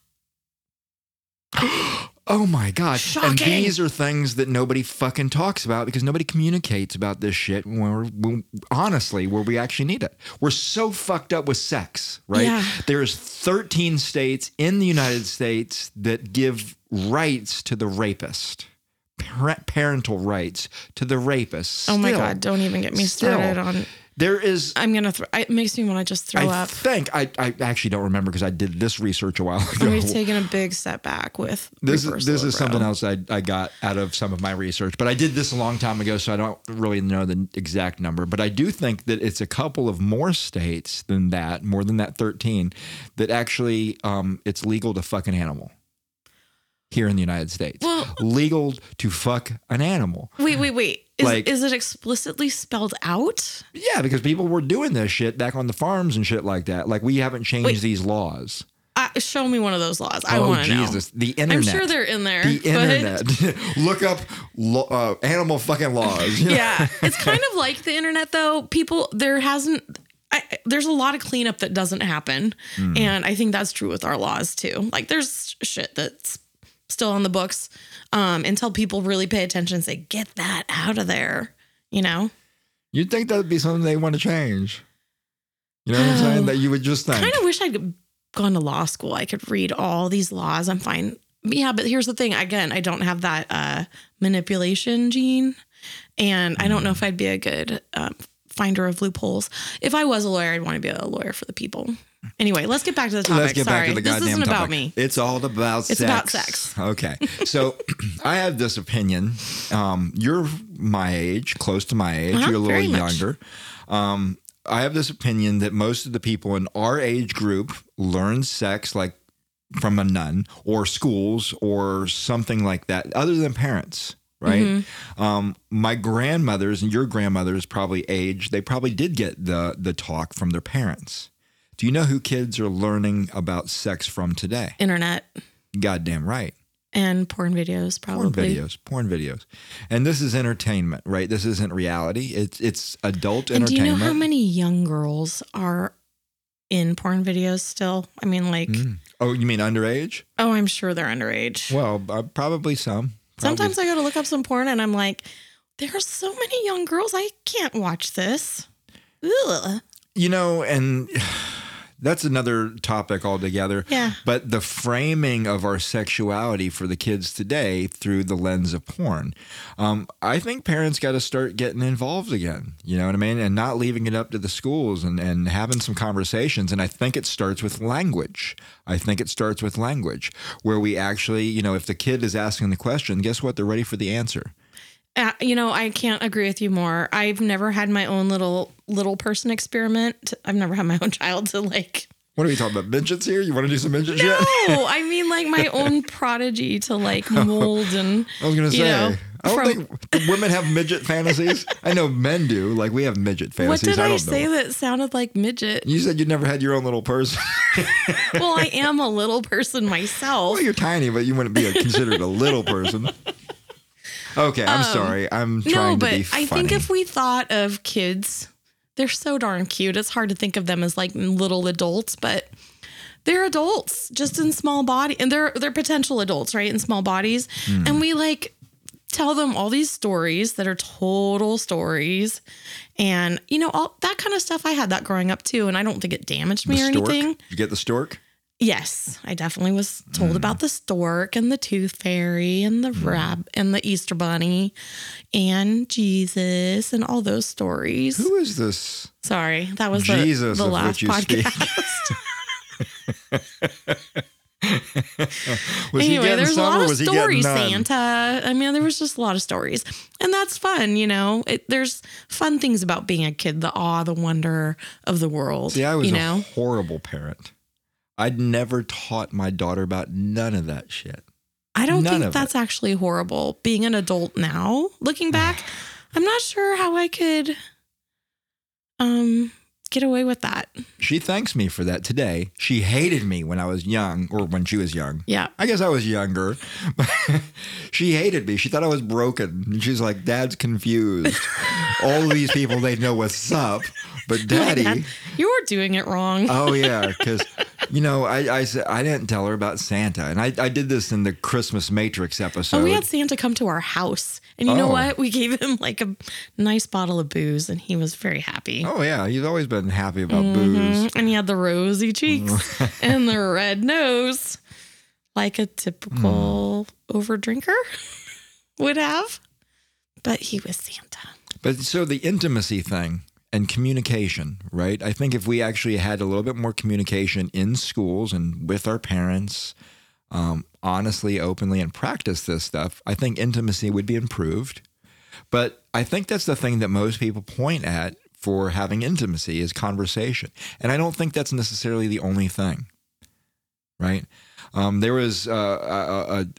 oh my God. And these are things that nobody fucking talks about because nobody communicates about this shit when we're, when, honestly, where we actually need it. We're so fucked up with sex, right? Yeah. There's 13 states in the United States that give rights to the rapist. Par- parental rights to the rapist. oh my god! Don't even get me Still. started on. There is I'm gonna. Throw, it makes me want to just throw I up. think I, I actually don't remember because I did this research a while ago. We've taken a big step back with This is this is something else I, I got out of some of my research, but I did this a long time ago, so I don't really know the exact number. But I do think that it's a couple of more states than that, more than that thirteen, that actually um, it's legal to fuck an animal here in the United States. Well- legal to fuck an animal. Wait, wait, wait. Is, Like- is it explicitly spelled out? Yeah, because people were doing this shit back on the farms and shit like that. Like we haven't changed Wait. these laws. Uh, show me one of those laws. I oh want to know. Jesus, the I'm sure they're in there. the internet. Look up lo- uh, animal fucking laws. yeah, it's kind of like the internet though. People there hasn't. I, there's a lot of cleanup that doesn't happen, Hmm. and I think that's true with our laws too. Like there's shit that's still on the books um, until people really pay attention and say, "Get that out of there." You know, You'd think that'd be something they want to change. You know what I'm Oh. saying? That you would just think. kind of wish I'd gone to law school. I could read all these laws. I'm fine. Yeah, but here's the thing. Again, I don't have that uh, manipulation gene, and I don't know if I'd be a good um, finder of loopholes. If I was a lawyer, I'd want to be a lawyer for the people. Anyway, let's get back to the topic. Let's get Sorry, back to the goddamn this isn't topic. about me. It's all about sex. It's sex. about sex. Okay. So I have this opinion. Um, you're my age, close to my age. Uh-huh, you're a little very much. younger. Um, I have this opinion that most of the people in our age group learn sex like from a nun or schools or something like that, other than parents. Right. Mm-hmm. Um, my grandmothers and your grandmothers probably age. They probably did get the the talk from their parents. Do you know who kids are learning about sex from today? Internet Goddamn right. and porn videos, probably. Porn videos, porn videos. And this is entertainment, right? This isn't reality. It's it's adult entertainment. And do you know how many young girls are in porn videos still? I mean, like, Mm. Oh, you mean underage? oh, I'm sure they're underage. Well, uh, probably some. Probably- Sometimes I go to look up some porn and I'm like, there are so many young girls. I can't watch this. Ugh. you know, and that's another topic altogether. Yeah. But the framing of our sexuality for the kids today through the lens of porn, um, I think parents got to start getting involved again. You know what I mean? And not leaving it up to the schools and, and having some conversations. And I think it starts with language. I think it starts with language where we actually, you know, if the kid is asking the question, guess what? They're ready for the answer. Uh, you know, I can't agree with you more. I've never had my own little little person experiment. I've never had my own child to like. What are we talking about? Midgets here? You want to do some midget shit? No, I mean like my own prodigy to like mold and. I was gonna say. You know, I don't from- think do women have midget fantasies. I know men do. Like we have midget fantasies. What did I I, say know. that sounded like midget? You said you never had your own little person. well, I am a little person myself. well, you're tiny, but you wouldn't be a, considered a little person. Okay, I'm sorry. I'm trying Um, no, to but be I think if we thought of kids, they're so darn cute. It's hard to think of them as like little adults, but they're adults just in small body and they're they're potential adults, right? In small bodies. Hmm. And we like tell them all these stories that are total stories. And you know, all that kind of stuff I had that growing up too, and I don't think it damaged me the or stork. anything. You get the stork. Yes, I definitely was told about the stork and the tooth fairy and the hmm. rab and the Easter bunny and Jesus and all those stories. Who is this? Sorry, that was Jesus the, the last which you speak. podcast. Was he anyway, there's a lot of was he getting stories. Santa. I mean, there was just a lot of stories, and that's fun. You know, it, there's fun things about being a kid: the awe, the wonder of the world. See, I was you a know, horrible parent. I'd never taught my daughter about none of that shit. I don't none think that's actually horrible. Being an adult now, looking back, I'm not sure how I could um get away with that. She thanks me for that today. She hated me when I was young or when she was young. Yeah. I guess I was younger. But she hated me. She thought I was broken. She's like, Dad's confused. All these people, they know what's up. But Daddy, Dad, you were doing it wrong. oh yeah, because you know, I, I said I didn't tell her about Santa, and I, I did this in the Christmas Matrix episode. oh, we had Santa come to our house, and you know Oh. what? We gave him like a nice bottle of booze, and he was very happy. Oh yeah, he's always been happy about booze. Mhm. And he had the rosy cheeks and the red nose, like a typical overdrinker would have. But he was Santa. But so the intimacy thing and communication, right? I think if we actually had a little bit more communication in schools and with our parents, um, honestly, openly, and practice this stuff, I think intimacy would be improved. But I think that's the thing that most people point at for having intimacy is conversation. And I don't think that's necessarily the only thing, right? Um, there was uh,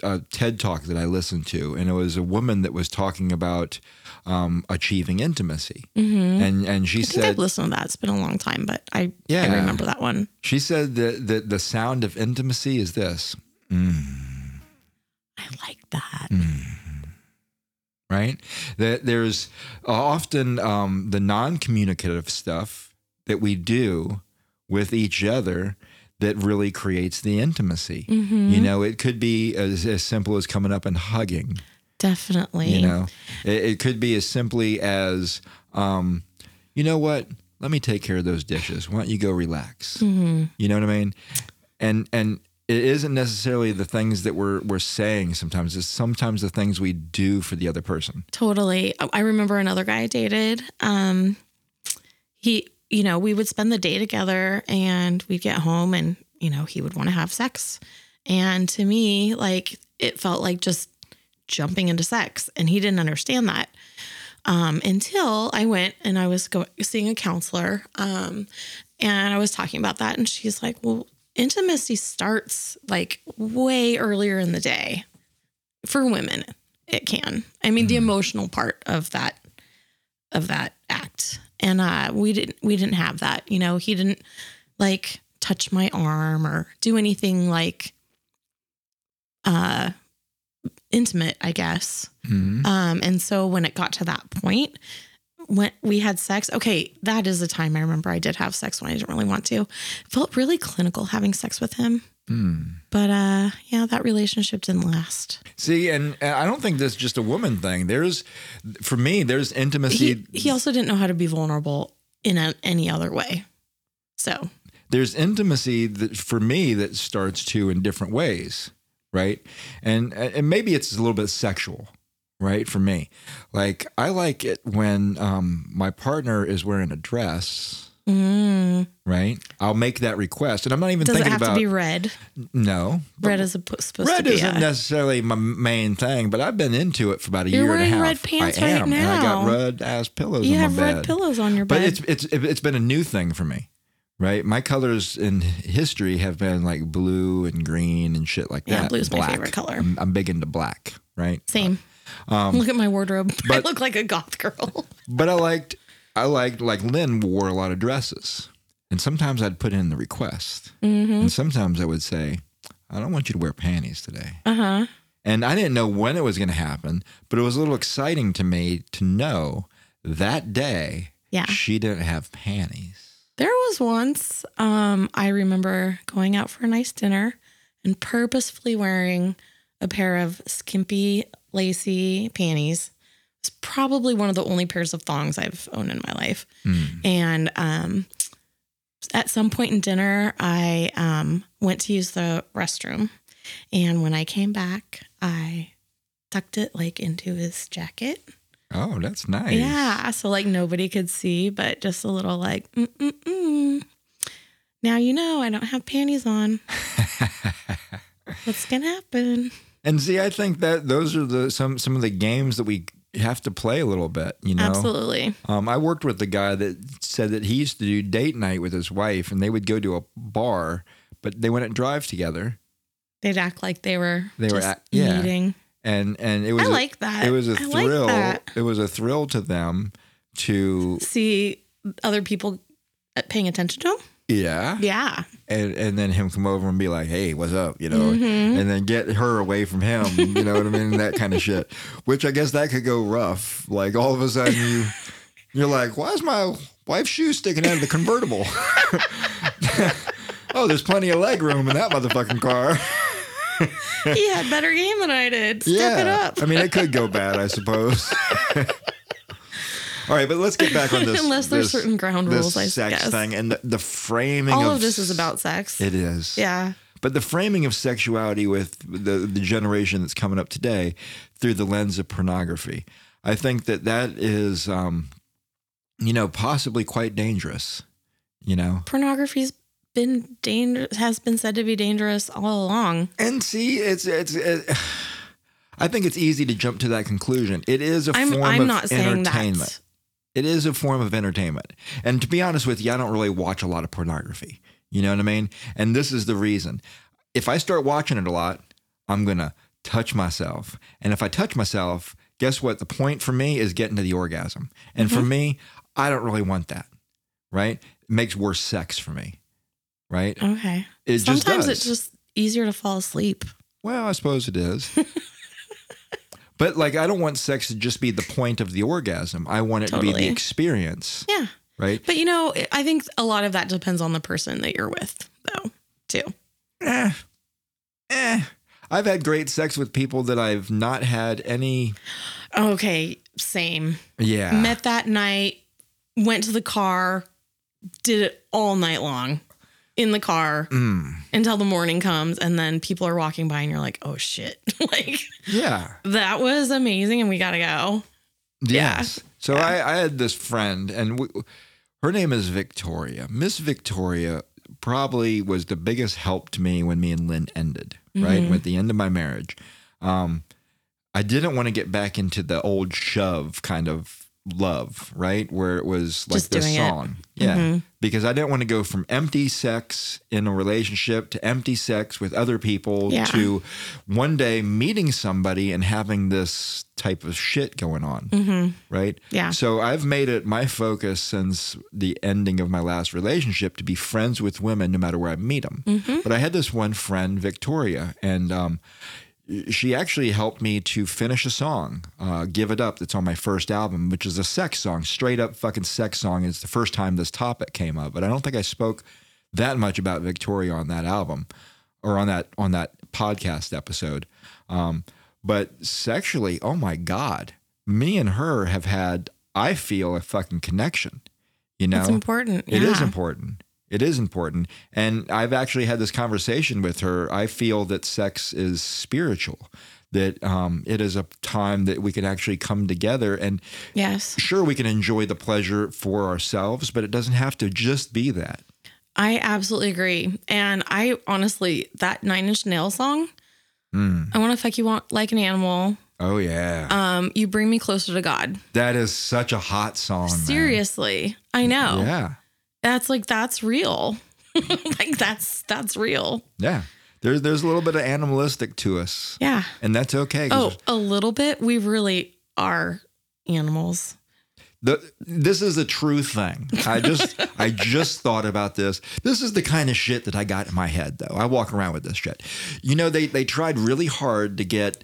a, a, a TED talk that I listened to, and it was a woman that was talking about um, achieving intimacy, and and she Mm-hmm. I said I've listened to that. It's been a long time, but I, Yeah. I remember that one. she said that the, the sound of intimacy is this, I like that. right? That there's often um, the non-communicative stuff that we do with each other that really creates the intimacy. Mm-hmm. You know, it could be as, as simple as coming up and hugging. Definitely. You know, it, it could be as simply as, um, you know what? Let me take care of those dishes. Why don't you go relax? Mm-hmm. You know what I mean? And and it isn't necessarily the things that we're we're saying. Sometimes it's sometimes the things we do for the other person. Totally. I remember another guy I dated. Um, he, you know, we would spend the day together and we'd get home and, you know, he would want to have sex. And to me, like, it felt like just jumping into sex. And he didn't understand that um, until I went and I was go- seeing a counselor. Um, and I was talking about that. And she's like, well, intimacy starts like way earlier in the day for women it can i mean the emotional part of that of that act and uh we didn't we didn't have that you know he didn't like touch my arm or do anything like uh intimate i guess Mhm. um and so when it got to that point when we had sex okay that is a time i remember i did have sex when i didn't really want to it felt really clinical having sex with him Hmm. but uh yeah that relationship didn't last See, and, and I don't think that's just a woman thing. There's, for me, there's intimacy. he, he also didn't know how to be vulnerable in a, any other way. So there's intimacy that for me that starts too in different ways, right? And and maybe it's a little bit sexual, right? For me, like I like it when um, my partner is wearing a dress, mm, right? I'll make that request, and I'm not even does it thinking have about to be red? no. Red is a, supposed Red to be. isn't a- necessarily my main thing, but I've been into it for about a You're year and a wearing half. red pants I right am, and I got red ass pillows you on have my bed. red pillows on your bed. But it's it's it's been a new thing for me, right? My colors in history have been like blue and green and shit like Yeah, that. blue's my favorite color. I'm, I'm big into black, right? Same. Look at my wardrobe. I um, look like a goth girl. But I liked I liked like Lynn wore a lot of dresses, and sometimes I'd put in the request, Mm-hmm. and sometimes I would say, I don't want you to wear panties today. Uh huh. And I didn't know when it was going to happen, but it was a little exciting to me to know that day Yeah. she didn't have panties. There was once um, I remember going out for a nice dinner and purposefully wearing a pair of skimpy, lacy panties. It's probably one of the only pairs of thongs I've owned in my life. Hmm. And um, at some point in dinner, I um, went to use the restroom. And when I came back, I tucked it like into his jacket. Oh, that's nice. Yeah. So like nobody could see, but just a little like, mm-mm-mm. Now you know I don't have panties on. What's going to happen? And see, I think that those are the some some of the games that we have to play a little bit. You know, Absolutely. Um, I worked with the guy that said that he used to do date night with his wife, and they would go to a bar, but they wouldn't drive together. They'd act like they were They were just act- yeah. meeting. And and it was I a- like that. It was a I like thrill. that. It was a thrill to them to See other people uh, paying attention to him. yeah, Yeah. and and then him come over and be like, "Hey, what's up?" You know, Mm-hmm. and then get her away from him. You know what I mean? That kind of shit. Which I guess that could go rough. Like all of a sudden you you're like, "Why is my wife's shoe sticking out of the convertible?" oh, there's plenty of leg room in that motherfucking car. he had better game than I did. Step yeah, it up. I mean, it could go bad, I suppose. All right, but let's get back on this. Unless there's this- certain ground this rules, I sex guess. thing and the, the framing. All of of this is about sex. It is. yeah. But the framing of sexuality with the the generation that's coming up today through the lens of pornography, I think that that is, um, you know, possibly quite dangerous. You know, Pornography's been dangerous has been said to be dangerous all along. and see, it's it's. It, I think it's easy to jump to that conclusion. It is a I'm form I'm of not entertainment. that. It is a form of entertainment. And to be honest with you, I don't really watch a lot of pornography. You know what I mean? And this is the reason. If I start watching it a lot, I'm going to touch myself. And if I touch myself, guess what? The point for me is getting to the orgasm. And Mm-hmm. for me, I don't really want that. Right? It makes worse sex for me. Right? Okay. It Sometimes does. it's just easier to fall asleep. Well, I suppose it is. but like, I don't want sex to just be the point of the orgasm. I want it to be the experience. Yeah. Right? But you know, I think a lot of that depends on the person that you're with, though, too. eh, eh. I've had great sex with people that I've not had any. Okay, same. Yeah. Met that night, went to the car, did it all night long in the car Mm. until the morning comes, and then people are walking by and you're like, oh shit. like Yeah. that was amazing and we gotta go. Yeah. Yes. So I, I had this friend, and we, her name is Victoria. Miss Victoria probably was the biggest help to me when me and Lynn ended, right? At the end of my marriage. Um, I didn't want to get back into the old shove kind of love, right? Where it was like Just the doing it. song. Yeah. Mm-hmm. Because I didn't want to go from empty sex in a relationship to empty sex with other people Yeah. to one day meeting somebody and having this type of shit going on. Mm-hmm. Right. Yeah. So I've made it my focus since the ending of my last relationship to be friends with women no matter where I meet them. Mm-hmm. But I had this one friend, Victoria, and um, she actually helped me to finish a song, uh, "Give It Up," that's on my first album, which is a sex song, straight up fucking sex song. It's the first time this topic came up, but I don't think I spoke that much about Victoria on that album or on that on that podcast episode. Um, but sexually, oh my god, me and her have had, I feel, a fucking connection. You know, It's important. it is Yeah. important. It is important. And I've actually had this conversation with her. I feel that sex is spiritual, that um, it is a time that we can actually come together. And Yes. sure, we can enjoy the pleasure for ourselves, but it doesn't have to just be that. I absolutely agree. And I honestly, that Nine Inch Nails song, I want to fuck you want like an animal. Oh, yeah. Um, you bring me closer to God. that is such a hot song. man. Seriously, I know. Yeah. That's like that's real. like that's that's real. Yeah. There's, there's a little bit of animalistic to us. Yeah. And that's okay. Oh, a little bit. We really are animals. The, this is a true thing. I just I just thought about this. This is the kind of shit that I got in my head though. I walk around with this shit. You know, they they tried really hard to get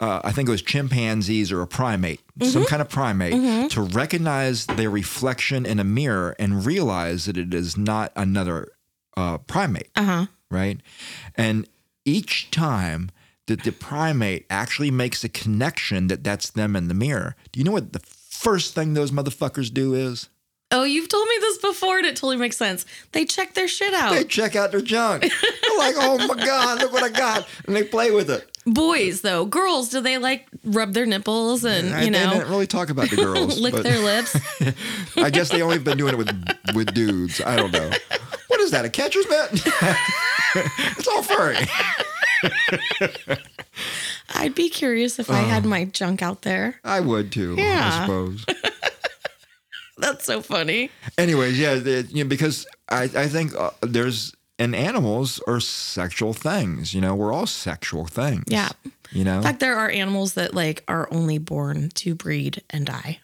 uh, I think it was chimpanzees or a primate, some kind of primate, to recognize their reflection in a mirror and realize that it is not another uh, primate Uh huh. right? And each time that the primate actually makes a connection that that's them in the mirror, do you know what the first thing those motherfuckers do is? Oh, you've told me this before, and it totally makes sense. They check their shit out. They check out their junk. They're like, oh my God, look what I got. And they play with it. Boys, though, girls, do they like rub their nipples and I, you they know didn't really talk about the girls. lick but their lips? I guess they only have been doing it with with dudes. I don't know. What is that? A catcher's mitt? it's all furry. I'd be curious if I had my junk out there. I would too. Yeah. I suppose. That's so funny. Anyways, yeah, you know, because I I think uh, there's and animals are sexual things. You know, we're all sexual things. Yeah. You know. In fact, there are animals that like are only born to breed and die.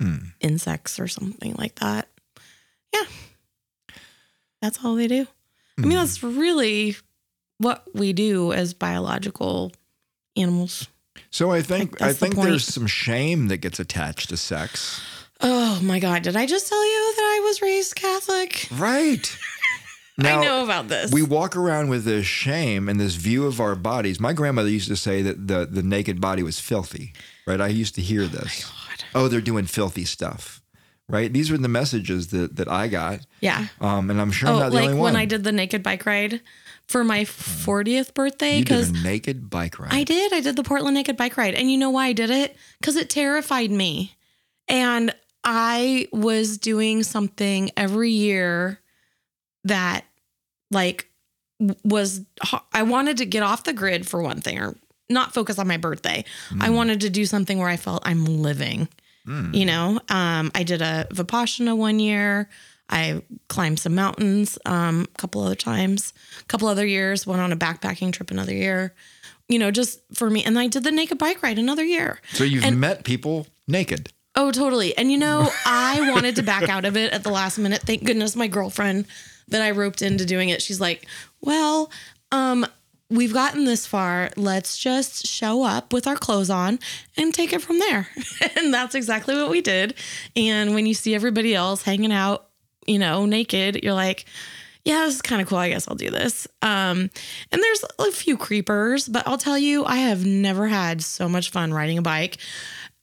Hmm. Insects or something like that. Yeah. That's all they do. I Hmm. mean, that's really what we do as biological animals. So I think Like, I that's the think there's some shame that gets attached to sex. Oh my God. Did I just tell you that I was raised Catholic? Right. Now, I know about this. we walk around with this shame and this view of our bodies. My grandmother used to say that the, the naked body was filthy, right? I used to hear this. God. Oh, they're doing filthy stuff, right? These were the messages that, that I got. Yeah. Um, and I'm sure Oh, I'm not the like only one. when I did the naked bike ride for my 40th birthday. you did Because a naked bike ride. I did. I did the Portland Naked Bike Ride. And you know why I did it? Because it terrified me. And I was doing something every year that, like, was, I wanted to get off the grid for one thing, or not focus on my birthday. I wanted to do something where I felt I'm living. Mm. You know, um, I did a Vipassana one year. I climbed some mountains um, a couple other times, a couple other years, went on a backpacking trip another year, you know, just for me. And I did the naked bike ride another year. So you've and- met people naked. Oh, totally. And you know, I wanted to back out of it at the last minute. Thank goodness my girlfriend that I roped into doing it. She's like, "Well, um we've gotten this far. Let's just show up with our clothes on and take it from there." and that's exactly what we did. And when you see everybody else hanging out, you know, naked, you're like, yeah, this is kind of cool. I guess I'll do this. Um, and there's a few creepers, but I'll tell you, I have never had so much fun riding a bike.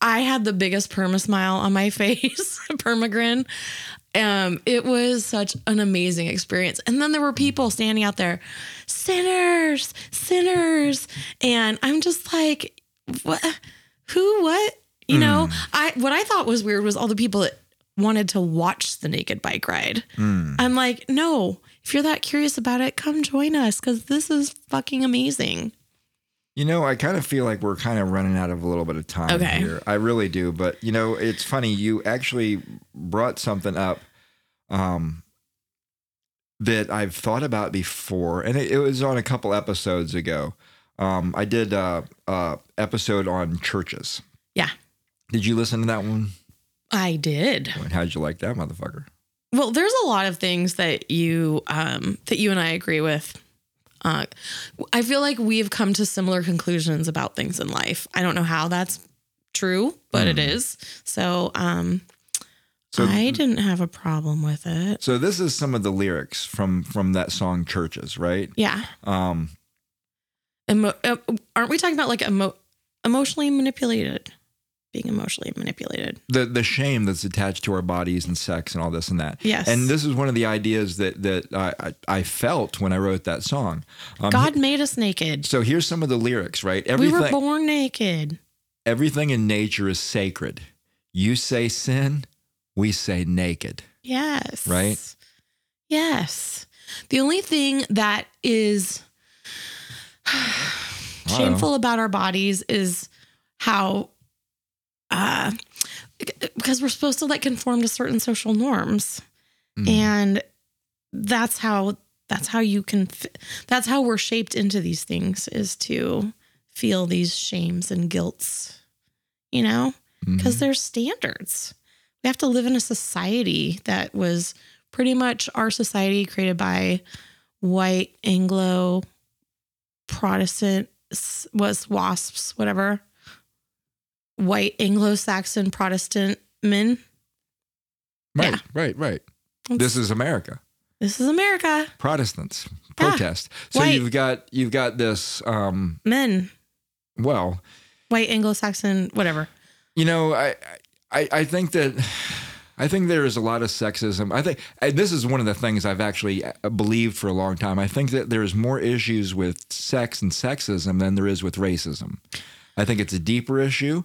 I had the biggest perma smile on my face, perma grin. Um, it was such an amazing experience. And then there were people standing out there, sinners, sinners. And I'm just like, what? Who, what? You know, I what I thought was weird was all the people that wanted to watch the naked bike ride. I'm like, no, if you're that curious about it, come join us because this is fucking amazing. You know, I kind of feel like we're kind of running out of a little bit of time Okay. here. I really do. But, you know, it's funny. You actually brought something up um, that I've thought about before. And it, it was on a couple episodes ago. Um, I did a, a episode on churches. Yeah, Did you listen to that one? I did. How'd you like that motherfucker? Well, there's a lot of things that you um that you and I agree with. Uh I feel like we've come to similar conclusions about things in life. I don't know how that's true, but it is. So, um So, I didn't have a problem with it. so this is some of the lyrics from from that song "Churches," right? Yeah. Um, Emo- uh, aren't we talking about like emo- emotionally manipulated? Being emotionally manipulated. the the shame that's attached to our bodies and sex and all this and that. Yes. And this is one of the ideas that that I I, I felt when I wrote that song. Um, God made us naked. So here's some of the lyrics, right? Everything, We were born naked. everything in nature is sacred. You say sin, we say naked. Yes. Right? Yes. The only thing that is shameful about our bodies is how uh because we're supposed to like conform to certain social norms Mm. and that's how that's how you can that's how we're shaped into these things is to feel these shames and guilts you know because Mhm. there's standards. We have to live in a society that was pretty much our society created by white Anglo Protestant was wasps whatever white Anglo-Saxon Protestant men. right, yeah. right, right. This is America. This is America. Protestants Yeah. protest. So White. you've got you've got this um Men, well, white Anglo-Saxon whatever. you know, I I I I think that I think there is a lot of sexism. I think and this is one of the things I've actually uh, believed for a long time. I think that there's more issues with sex and sexism than there is with racism. I think it's a deeper issue,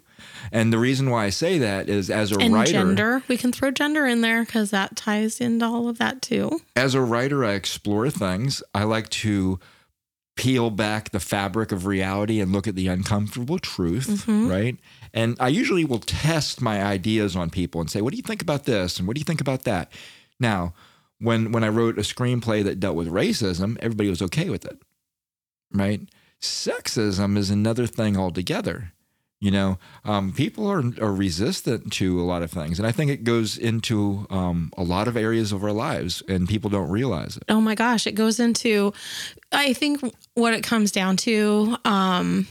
and the reason why I say that is as a And writer, gender, we can throw gender in there because that ties into all of that too. as a writer, I explore things. I like to peel back the fabric of reality and look at the uncomfortable truth, right? And I usually will test my ideas on people and say, "What do you think about this?" and "What do you think about that?" Now, when when I wrote a screenplay that dealt with racism, everybody was okay with it, right? Sexism is another thing altogether. You know, um, people are, are resistant to a lot of things, and I think it goes into um, a lot of areas of our lives, and people don't realize it. Oh my gosh, it goes into I think what it comes down to um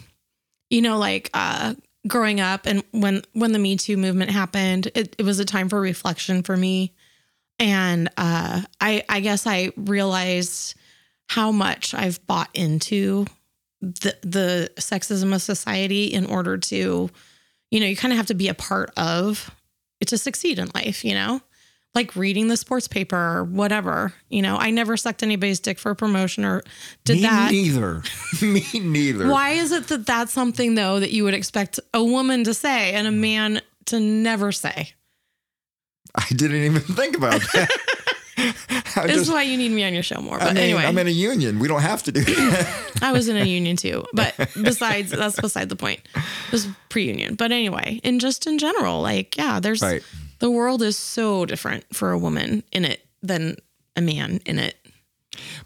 you know like uh growing up and when when the Me Too movement happened, it, it was a time for reflection for me. And uh I I guess I realized how much I've bought into the the sexism of society in order to you know, you kind of have to be a part of it to succeed in life, you know? Like reading the sports paper or whatever. You know, I never sucked anybody's dick for a promotion or did Me that. neither. Me neither. Why is it that that's something though that you would expect a woman to say and a man to never say? I didn't even think about that. This just, is why you need me on your show more. But I mean, anyway, I'm in a union. We don't have to do that. I was in a union too. But besides, that's beside the point. It was pre-union. But anyway, and just in general, like, yeah, there's Right. The world is so different for a woman in it than a man in it.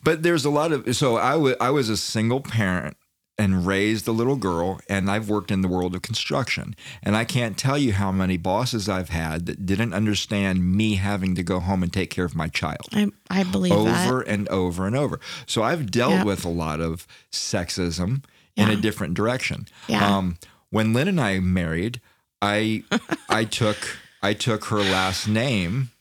But there's a lot of so I wa- I was a single parent and raised a little girl and I've worked in the world of construction and I can't tell you how many bosses I've had that didn't understand me having to go home and take care of my child I I believe over that. and over and over. So I've dealt Yep. with a lot of sexism in a different direction. Yeah. Um, when Lynn and I married, I I took I took her last name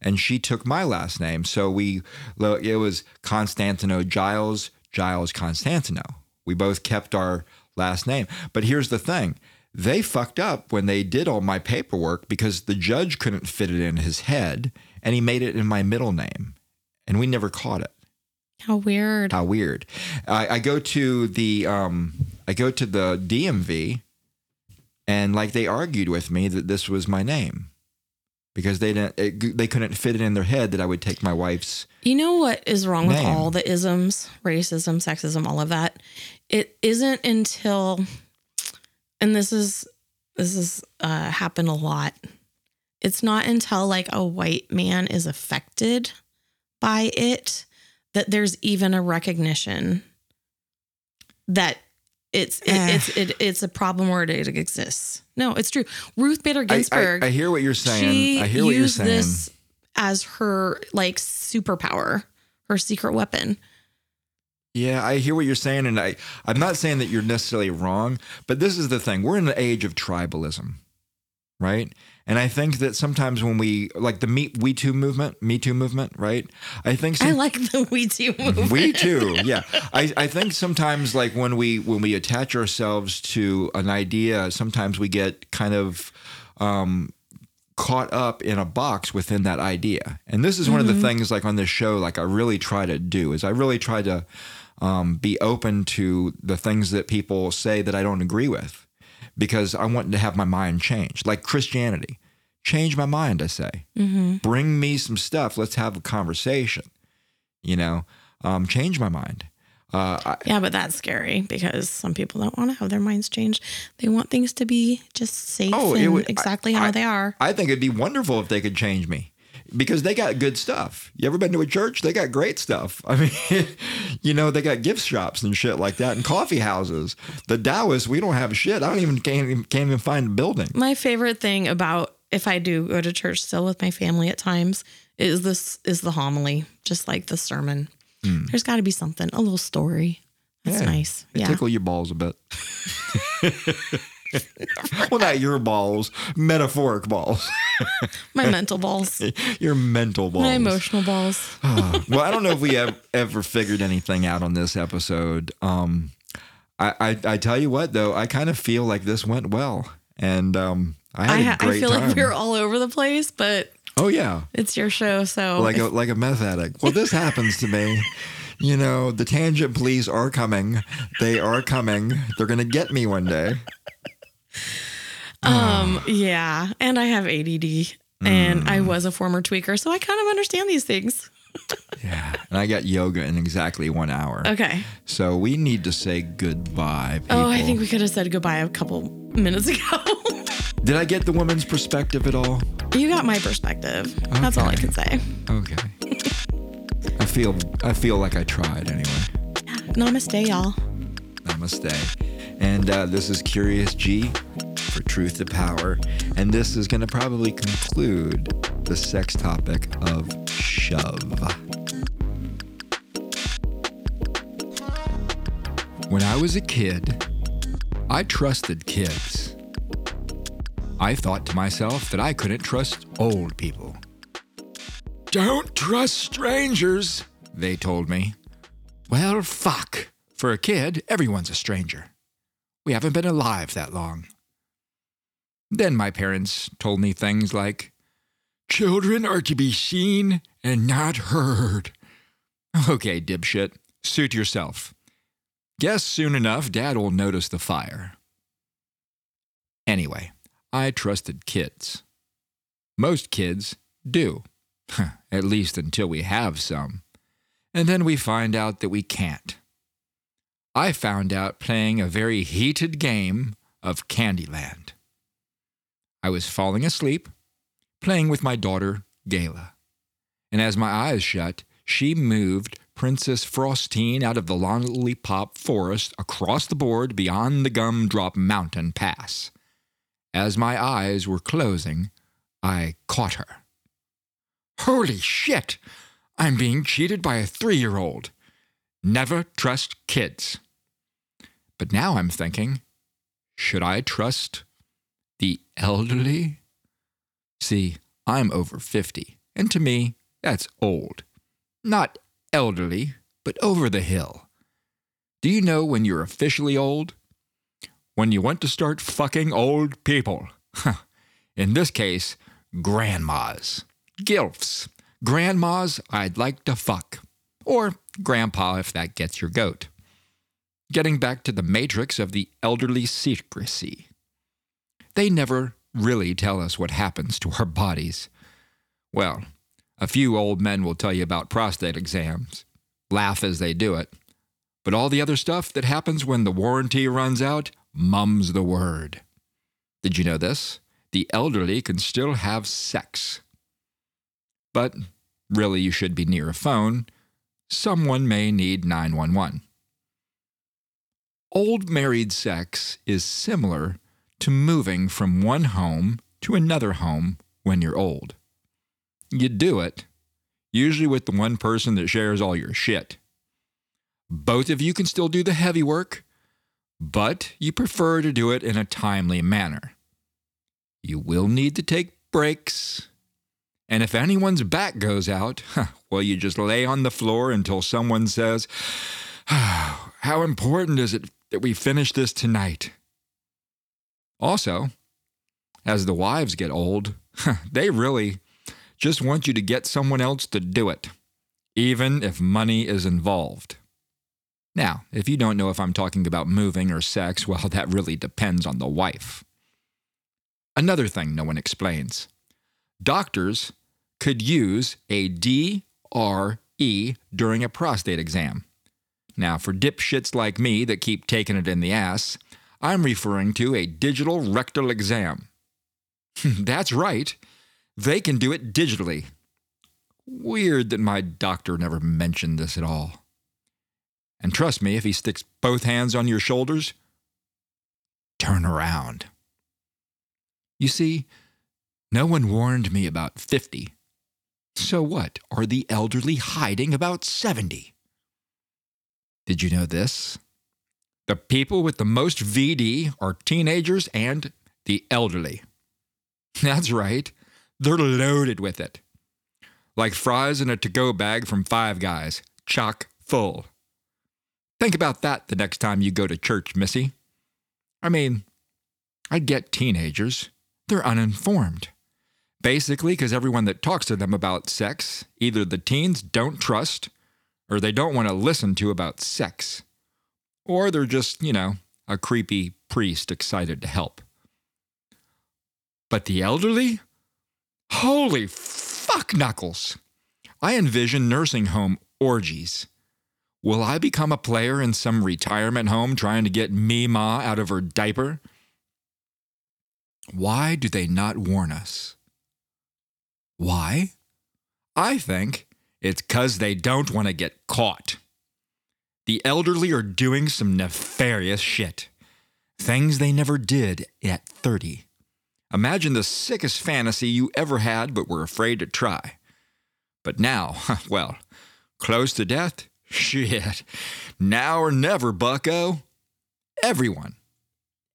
and she took my last name. So we it was Constantino Giles Giles Constantino. We both kept our last name. But here's the thing. They fucked up when they did all my paperwork because the judge couldn't fit it in his head and he made it in my middle name. And we never caught it. How weird. How weird. I, I go to the um, I go to the DMV, and like they argued with me that this was my name because they didn't it, they couldn't fit it in their head that I would take my wife's. You know what is wrong with all the isms, racism, sexism, all of that? It isn't until and this is this has uh happened a lot. It's not until like a white man is affected by it that there's even a recognition that it's it, Eh. it's it, it's a problem where it, it exists. No, it's true. Ruth Bader I, Ginsburg I, I hear what you're saying. she I hear what you're saying. this as her like superpower, her secret weapon. Yeah, I hear what you're saying, and I I'm not saying that you're necessarily wrong, but this is the thing: we're in an age of tribalism, right? And I think that sometimes when we like the Me We Too movement, Me Too movement, right? I think some, I like the We Too movement. we too yeah I, I think sometimes like when we when we attach ourselves to an idea sometimes we get kind of um caught up in a box within that idea and this is one of the things like on this show like i really try to do is i really try to um, be open to the things that people say that i don't agree with because i want to have my mind changed like christianity change my mind i say bring me some stuff let's have a conversation you know, um, change my mind. Uh, I, Yeah, but that's scary because some people don't want to have their minds changed. They want things to be just safe Oh, and would- exactly I- how I- they are. I think it'd be wonderful if they could change me because they got good stuff. You ever been to a church? They got great stuff. I mean, you know, they got gift shops and shit like that and coffee houses. The Taoists, we don't have shit. I don't even can't, even- can't even find a building. My favorite thing about if I do go to church still with my family at times is this is the homily, just like the sermon. Hmm. There's got to be something, a little story. That's. Yeah. nice. They Yeah. tickle your balls a bit. well, not your balls, metaphoric balls. My mental balls, your mental balls. my emotional balls. well, I don't know if we have ever figured anything out on this episode. Um, I, I, I tell you what, though, I kind of feel like this went well, and um, I had I, a great I feel time. like we were all over the place, but Oh yeah, It's your show, so like if- a like a meth addict. Well, this happens to me. You know, the tangent police are coming. They are coming. They're gonna get me one day. Um, yeah. And I have ADD, and Mm. I was a former tweaker, so I kind of understand these things. Yeah, and I got yoga in exactly one hour. Okay. So we need to say goodbye. People. Oh, I think we could have said goodbye a couple minutes ago. Did I get the woman's perspective at all? you got my perspective. That's all I can say. Okay. I feel I feel like I tried anyway. Namaste, y'all. Namaste. And uh, this is Kyrios G for Truth to Power. And this is going to probably conclude the sex topic of shove. When I was a kid, I trusted kids. I thought to myself that I couldn't trust old people. Don't trust strangers, they told me. Well, fuck. For a kid, everyone's a stranger. We haven't been alive that long. Then my parents told me things like, Children are to be seen and not heard. Okay, dipshit, suit yourself. Guess soon enough Dad'll notice the fire. Anyway, I trusted kids. Most kids do, at least until we have some. And then we find out that we can't. I found out playing a very heated game of Candyland. I was falling asleep, playing with my daughter, Gala. And as my eyes shut, she moved Princess Frostine out of the lollipop forest across the board beyond the gumdrop mountain pass. As my eyes were closing, I caught her. Holy shit! I'm being cheated by a three year old. Never trust kids. But now I'm thinking, should I trust the elderly? See, I'm over 50, and to me, that's old. Not elderly, but over the hill. Do you know when you're officially old? When you want to start fucking old people. In this case, grandmas, gilfs, grandmas I'd like to fuck. Or grandpa if that gets your goat. Getting back to the matrix of the elderly secrecy. They never really tell us what happens to our bodies. Well, a few old men will tell you about prostate exams, laugh as they do it. But all the other stuff that happens when the warranty runs out mum's the word. Did you know this? The elderly can still have sex. But really, you should be near a phone. Someone may need 911. Old married sex is similar to moving from one home to another home when you're old. You do it, usually with the one person that shares all your shit. Both of you can still do the heavy work, but you prefer to do it in a timely manner. You will need to take breaks. And if anyone's back goes out, well, you just lay on the floor until someone says, ah, How important is it that we finish this tonight? Also, as the wives get old, they really just want you to get someone else to do it, even if money is involved. Now, if you don't know if I'm talking about moving or sex, well, that really depends on the wife. Another thing no one explains doctors could use a DRE during a prostate exam. Now, for dipshits like me that keep taking it in the ass, I'm referring to a digital rectal exam. That's right, they can do it digitally. Weird that my doctor never mentioned this at all. And trust me, if he sticks both hands on your shoulders, turn around. You see, no one warned me about 50. So what? Are the elderly hiding about 70? Did you know this? The people with the most VD are teenagers and the elderly. That's right, they're loaded with it. Like fries in a to go bag from Five Guys, chock full. Think about that the next time you go to church, Missy. I mean, I get teenagers, they're uninformed. Basically, because everyone that talks to them about sex, either the teens don't trust or they don't want to listen to about sex, or they're just, you know, a creepy priest excited to help. But the elderly? Holy fuck knuckles! I envision nursing home orgies. Will I become a player in some retirement home trying to get me ma out of her diaper? Why do they not warn us? Why? I think it's because they don't want to get caught. The elderly are doing some nefarious shit. Things they never did at 30. Imagine the sickest fantasy you ever had but were afraid to try. But now, well, close to death? Shit. Now or never, bucko. Everyone,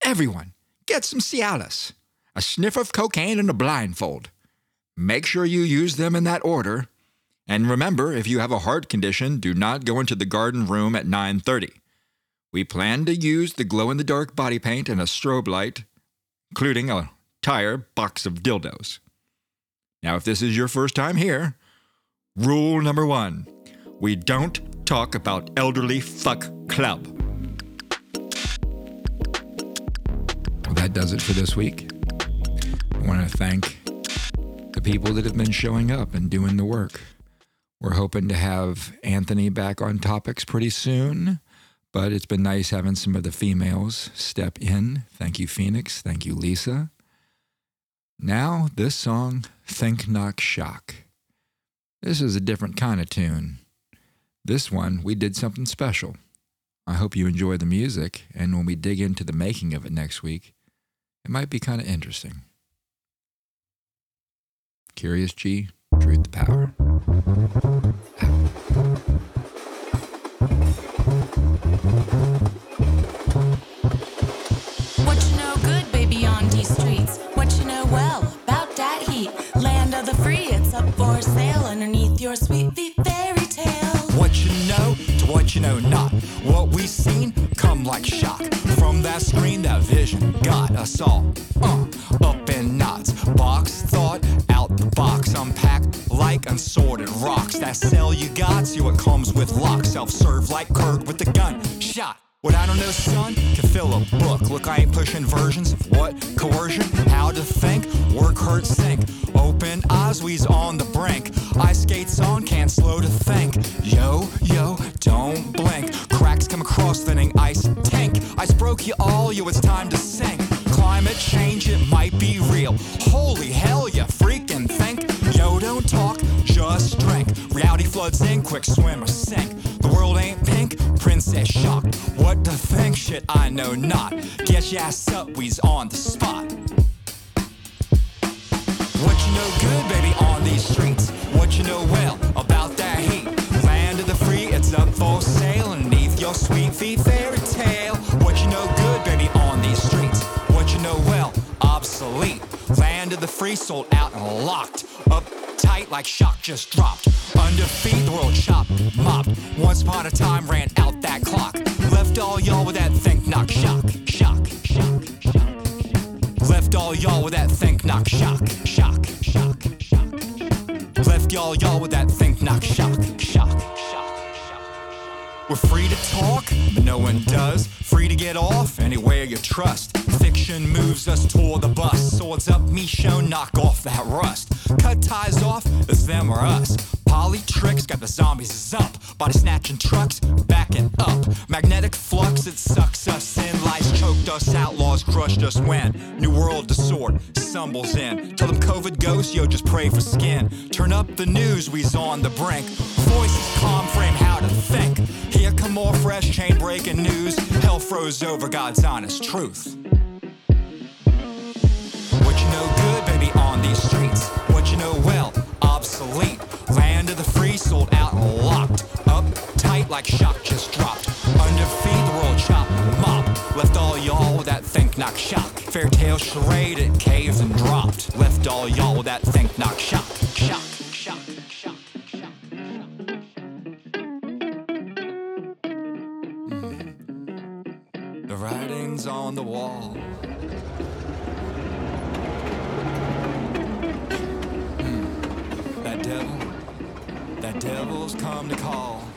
everyone, get some Cialis, a sniff of cocaine, and a blindfold. Make sure you use them in that order. And remember, if you have a heart condition, do not go into the garden room at 9:30. We plan to use the glow-in-the-dark body paint and a strobe light, including a tire box of dildos. Now, if this is your first time here, rule number one we don't talk about elderly fuck club. Well, that does it for this week. I want to thank the people that have been showing up and doing the work. We're hoping to have Anthony back on topics pretty soon, but it's been nice having some of the females step in. Thank you, Phoenix. Thank you, Leisa. Now, this song, Think Knock Shock. This is a different kind of tune. This one, we did something special. I hope you enjoy the music, and when we dig into the making of it next week, it might be kind of interesting. Kyrios G, Truth Power. Know not. What we seen come like shock. From that screen, that vision got us all uh, up in knots. Box thought out the box, unpacked like unsorted rocks. That cell you got, see what comes with lock. Self serve like Kurt with the gun shot. What I don't know, son, can fill a book. Look, I ain't pushing versions of what coercion, how to think, work, hurt, sink. Open eyes, we's on the brink. Ice skates on, can't slow to think. Yo, yo, don't blink. Cracks come across, thinning ice tank. Ice broke you all, yo, it's time to sink. Climate change, it might be real. Holy hell, you freaking think. Yo, don't talk, just drink. Reality floods in, quick swim or sink. The world ain't pink, princess shocked. What to think? Shit, I know not. Get your ass up, we's on the spot. What you know good, baby, on these streets? What you know well about that heat? Land of the free, it's up for sale underneath your sweet feet fairy tale. What you know good, baby, on these streets? What you know well, obsolete. Land of the free, sold out and locked. Up tight like shock just dropped. Under the world chopped, mopped. Once upon a time, ran out that clock. Left all y'all with that think knock shock, shock, shock, shock. Left all y'all with that think knock shock, shock, shock, shock. Left y'all y'all with that think knock shock, shock, shock, shock. We're free to talk, but no one does. Free to get off anywhere you trust. Fiction moves us toward the bus. Swords up, me show, knock off that rust. Cut ties off, it's them or us. Polly tricks got the zombies up. Body snatching trucks, backing up. Magnetic flux, it sucks us in. Lies choked us, outlaws crushed us when New World sword stumbles in. Tell them COVID ghosts, yo, just pray for skin. Turn up the news, we's on the brink. Voices calm, frame to think. Here come more fresh chain breaking news. Hell froze over God's honest truth. What you know good, baby, on these streets? What you know well, obsolete. Land of the free, sold out and locked. Up tight like shock just dropped. Under feet, the world chopped, mop. Left all y'all with that think knock shock. Fair tale charade, it caved and dropped. Left all y'all with that think knock shock, shock, writings on the wall. Mm. That devil, that devil's come to call.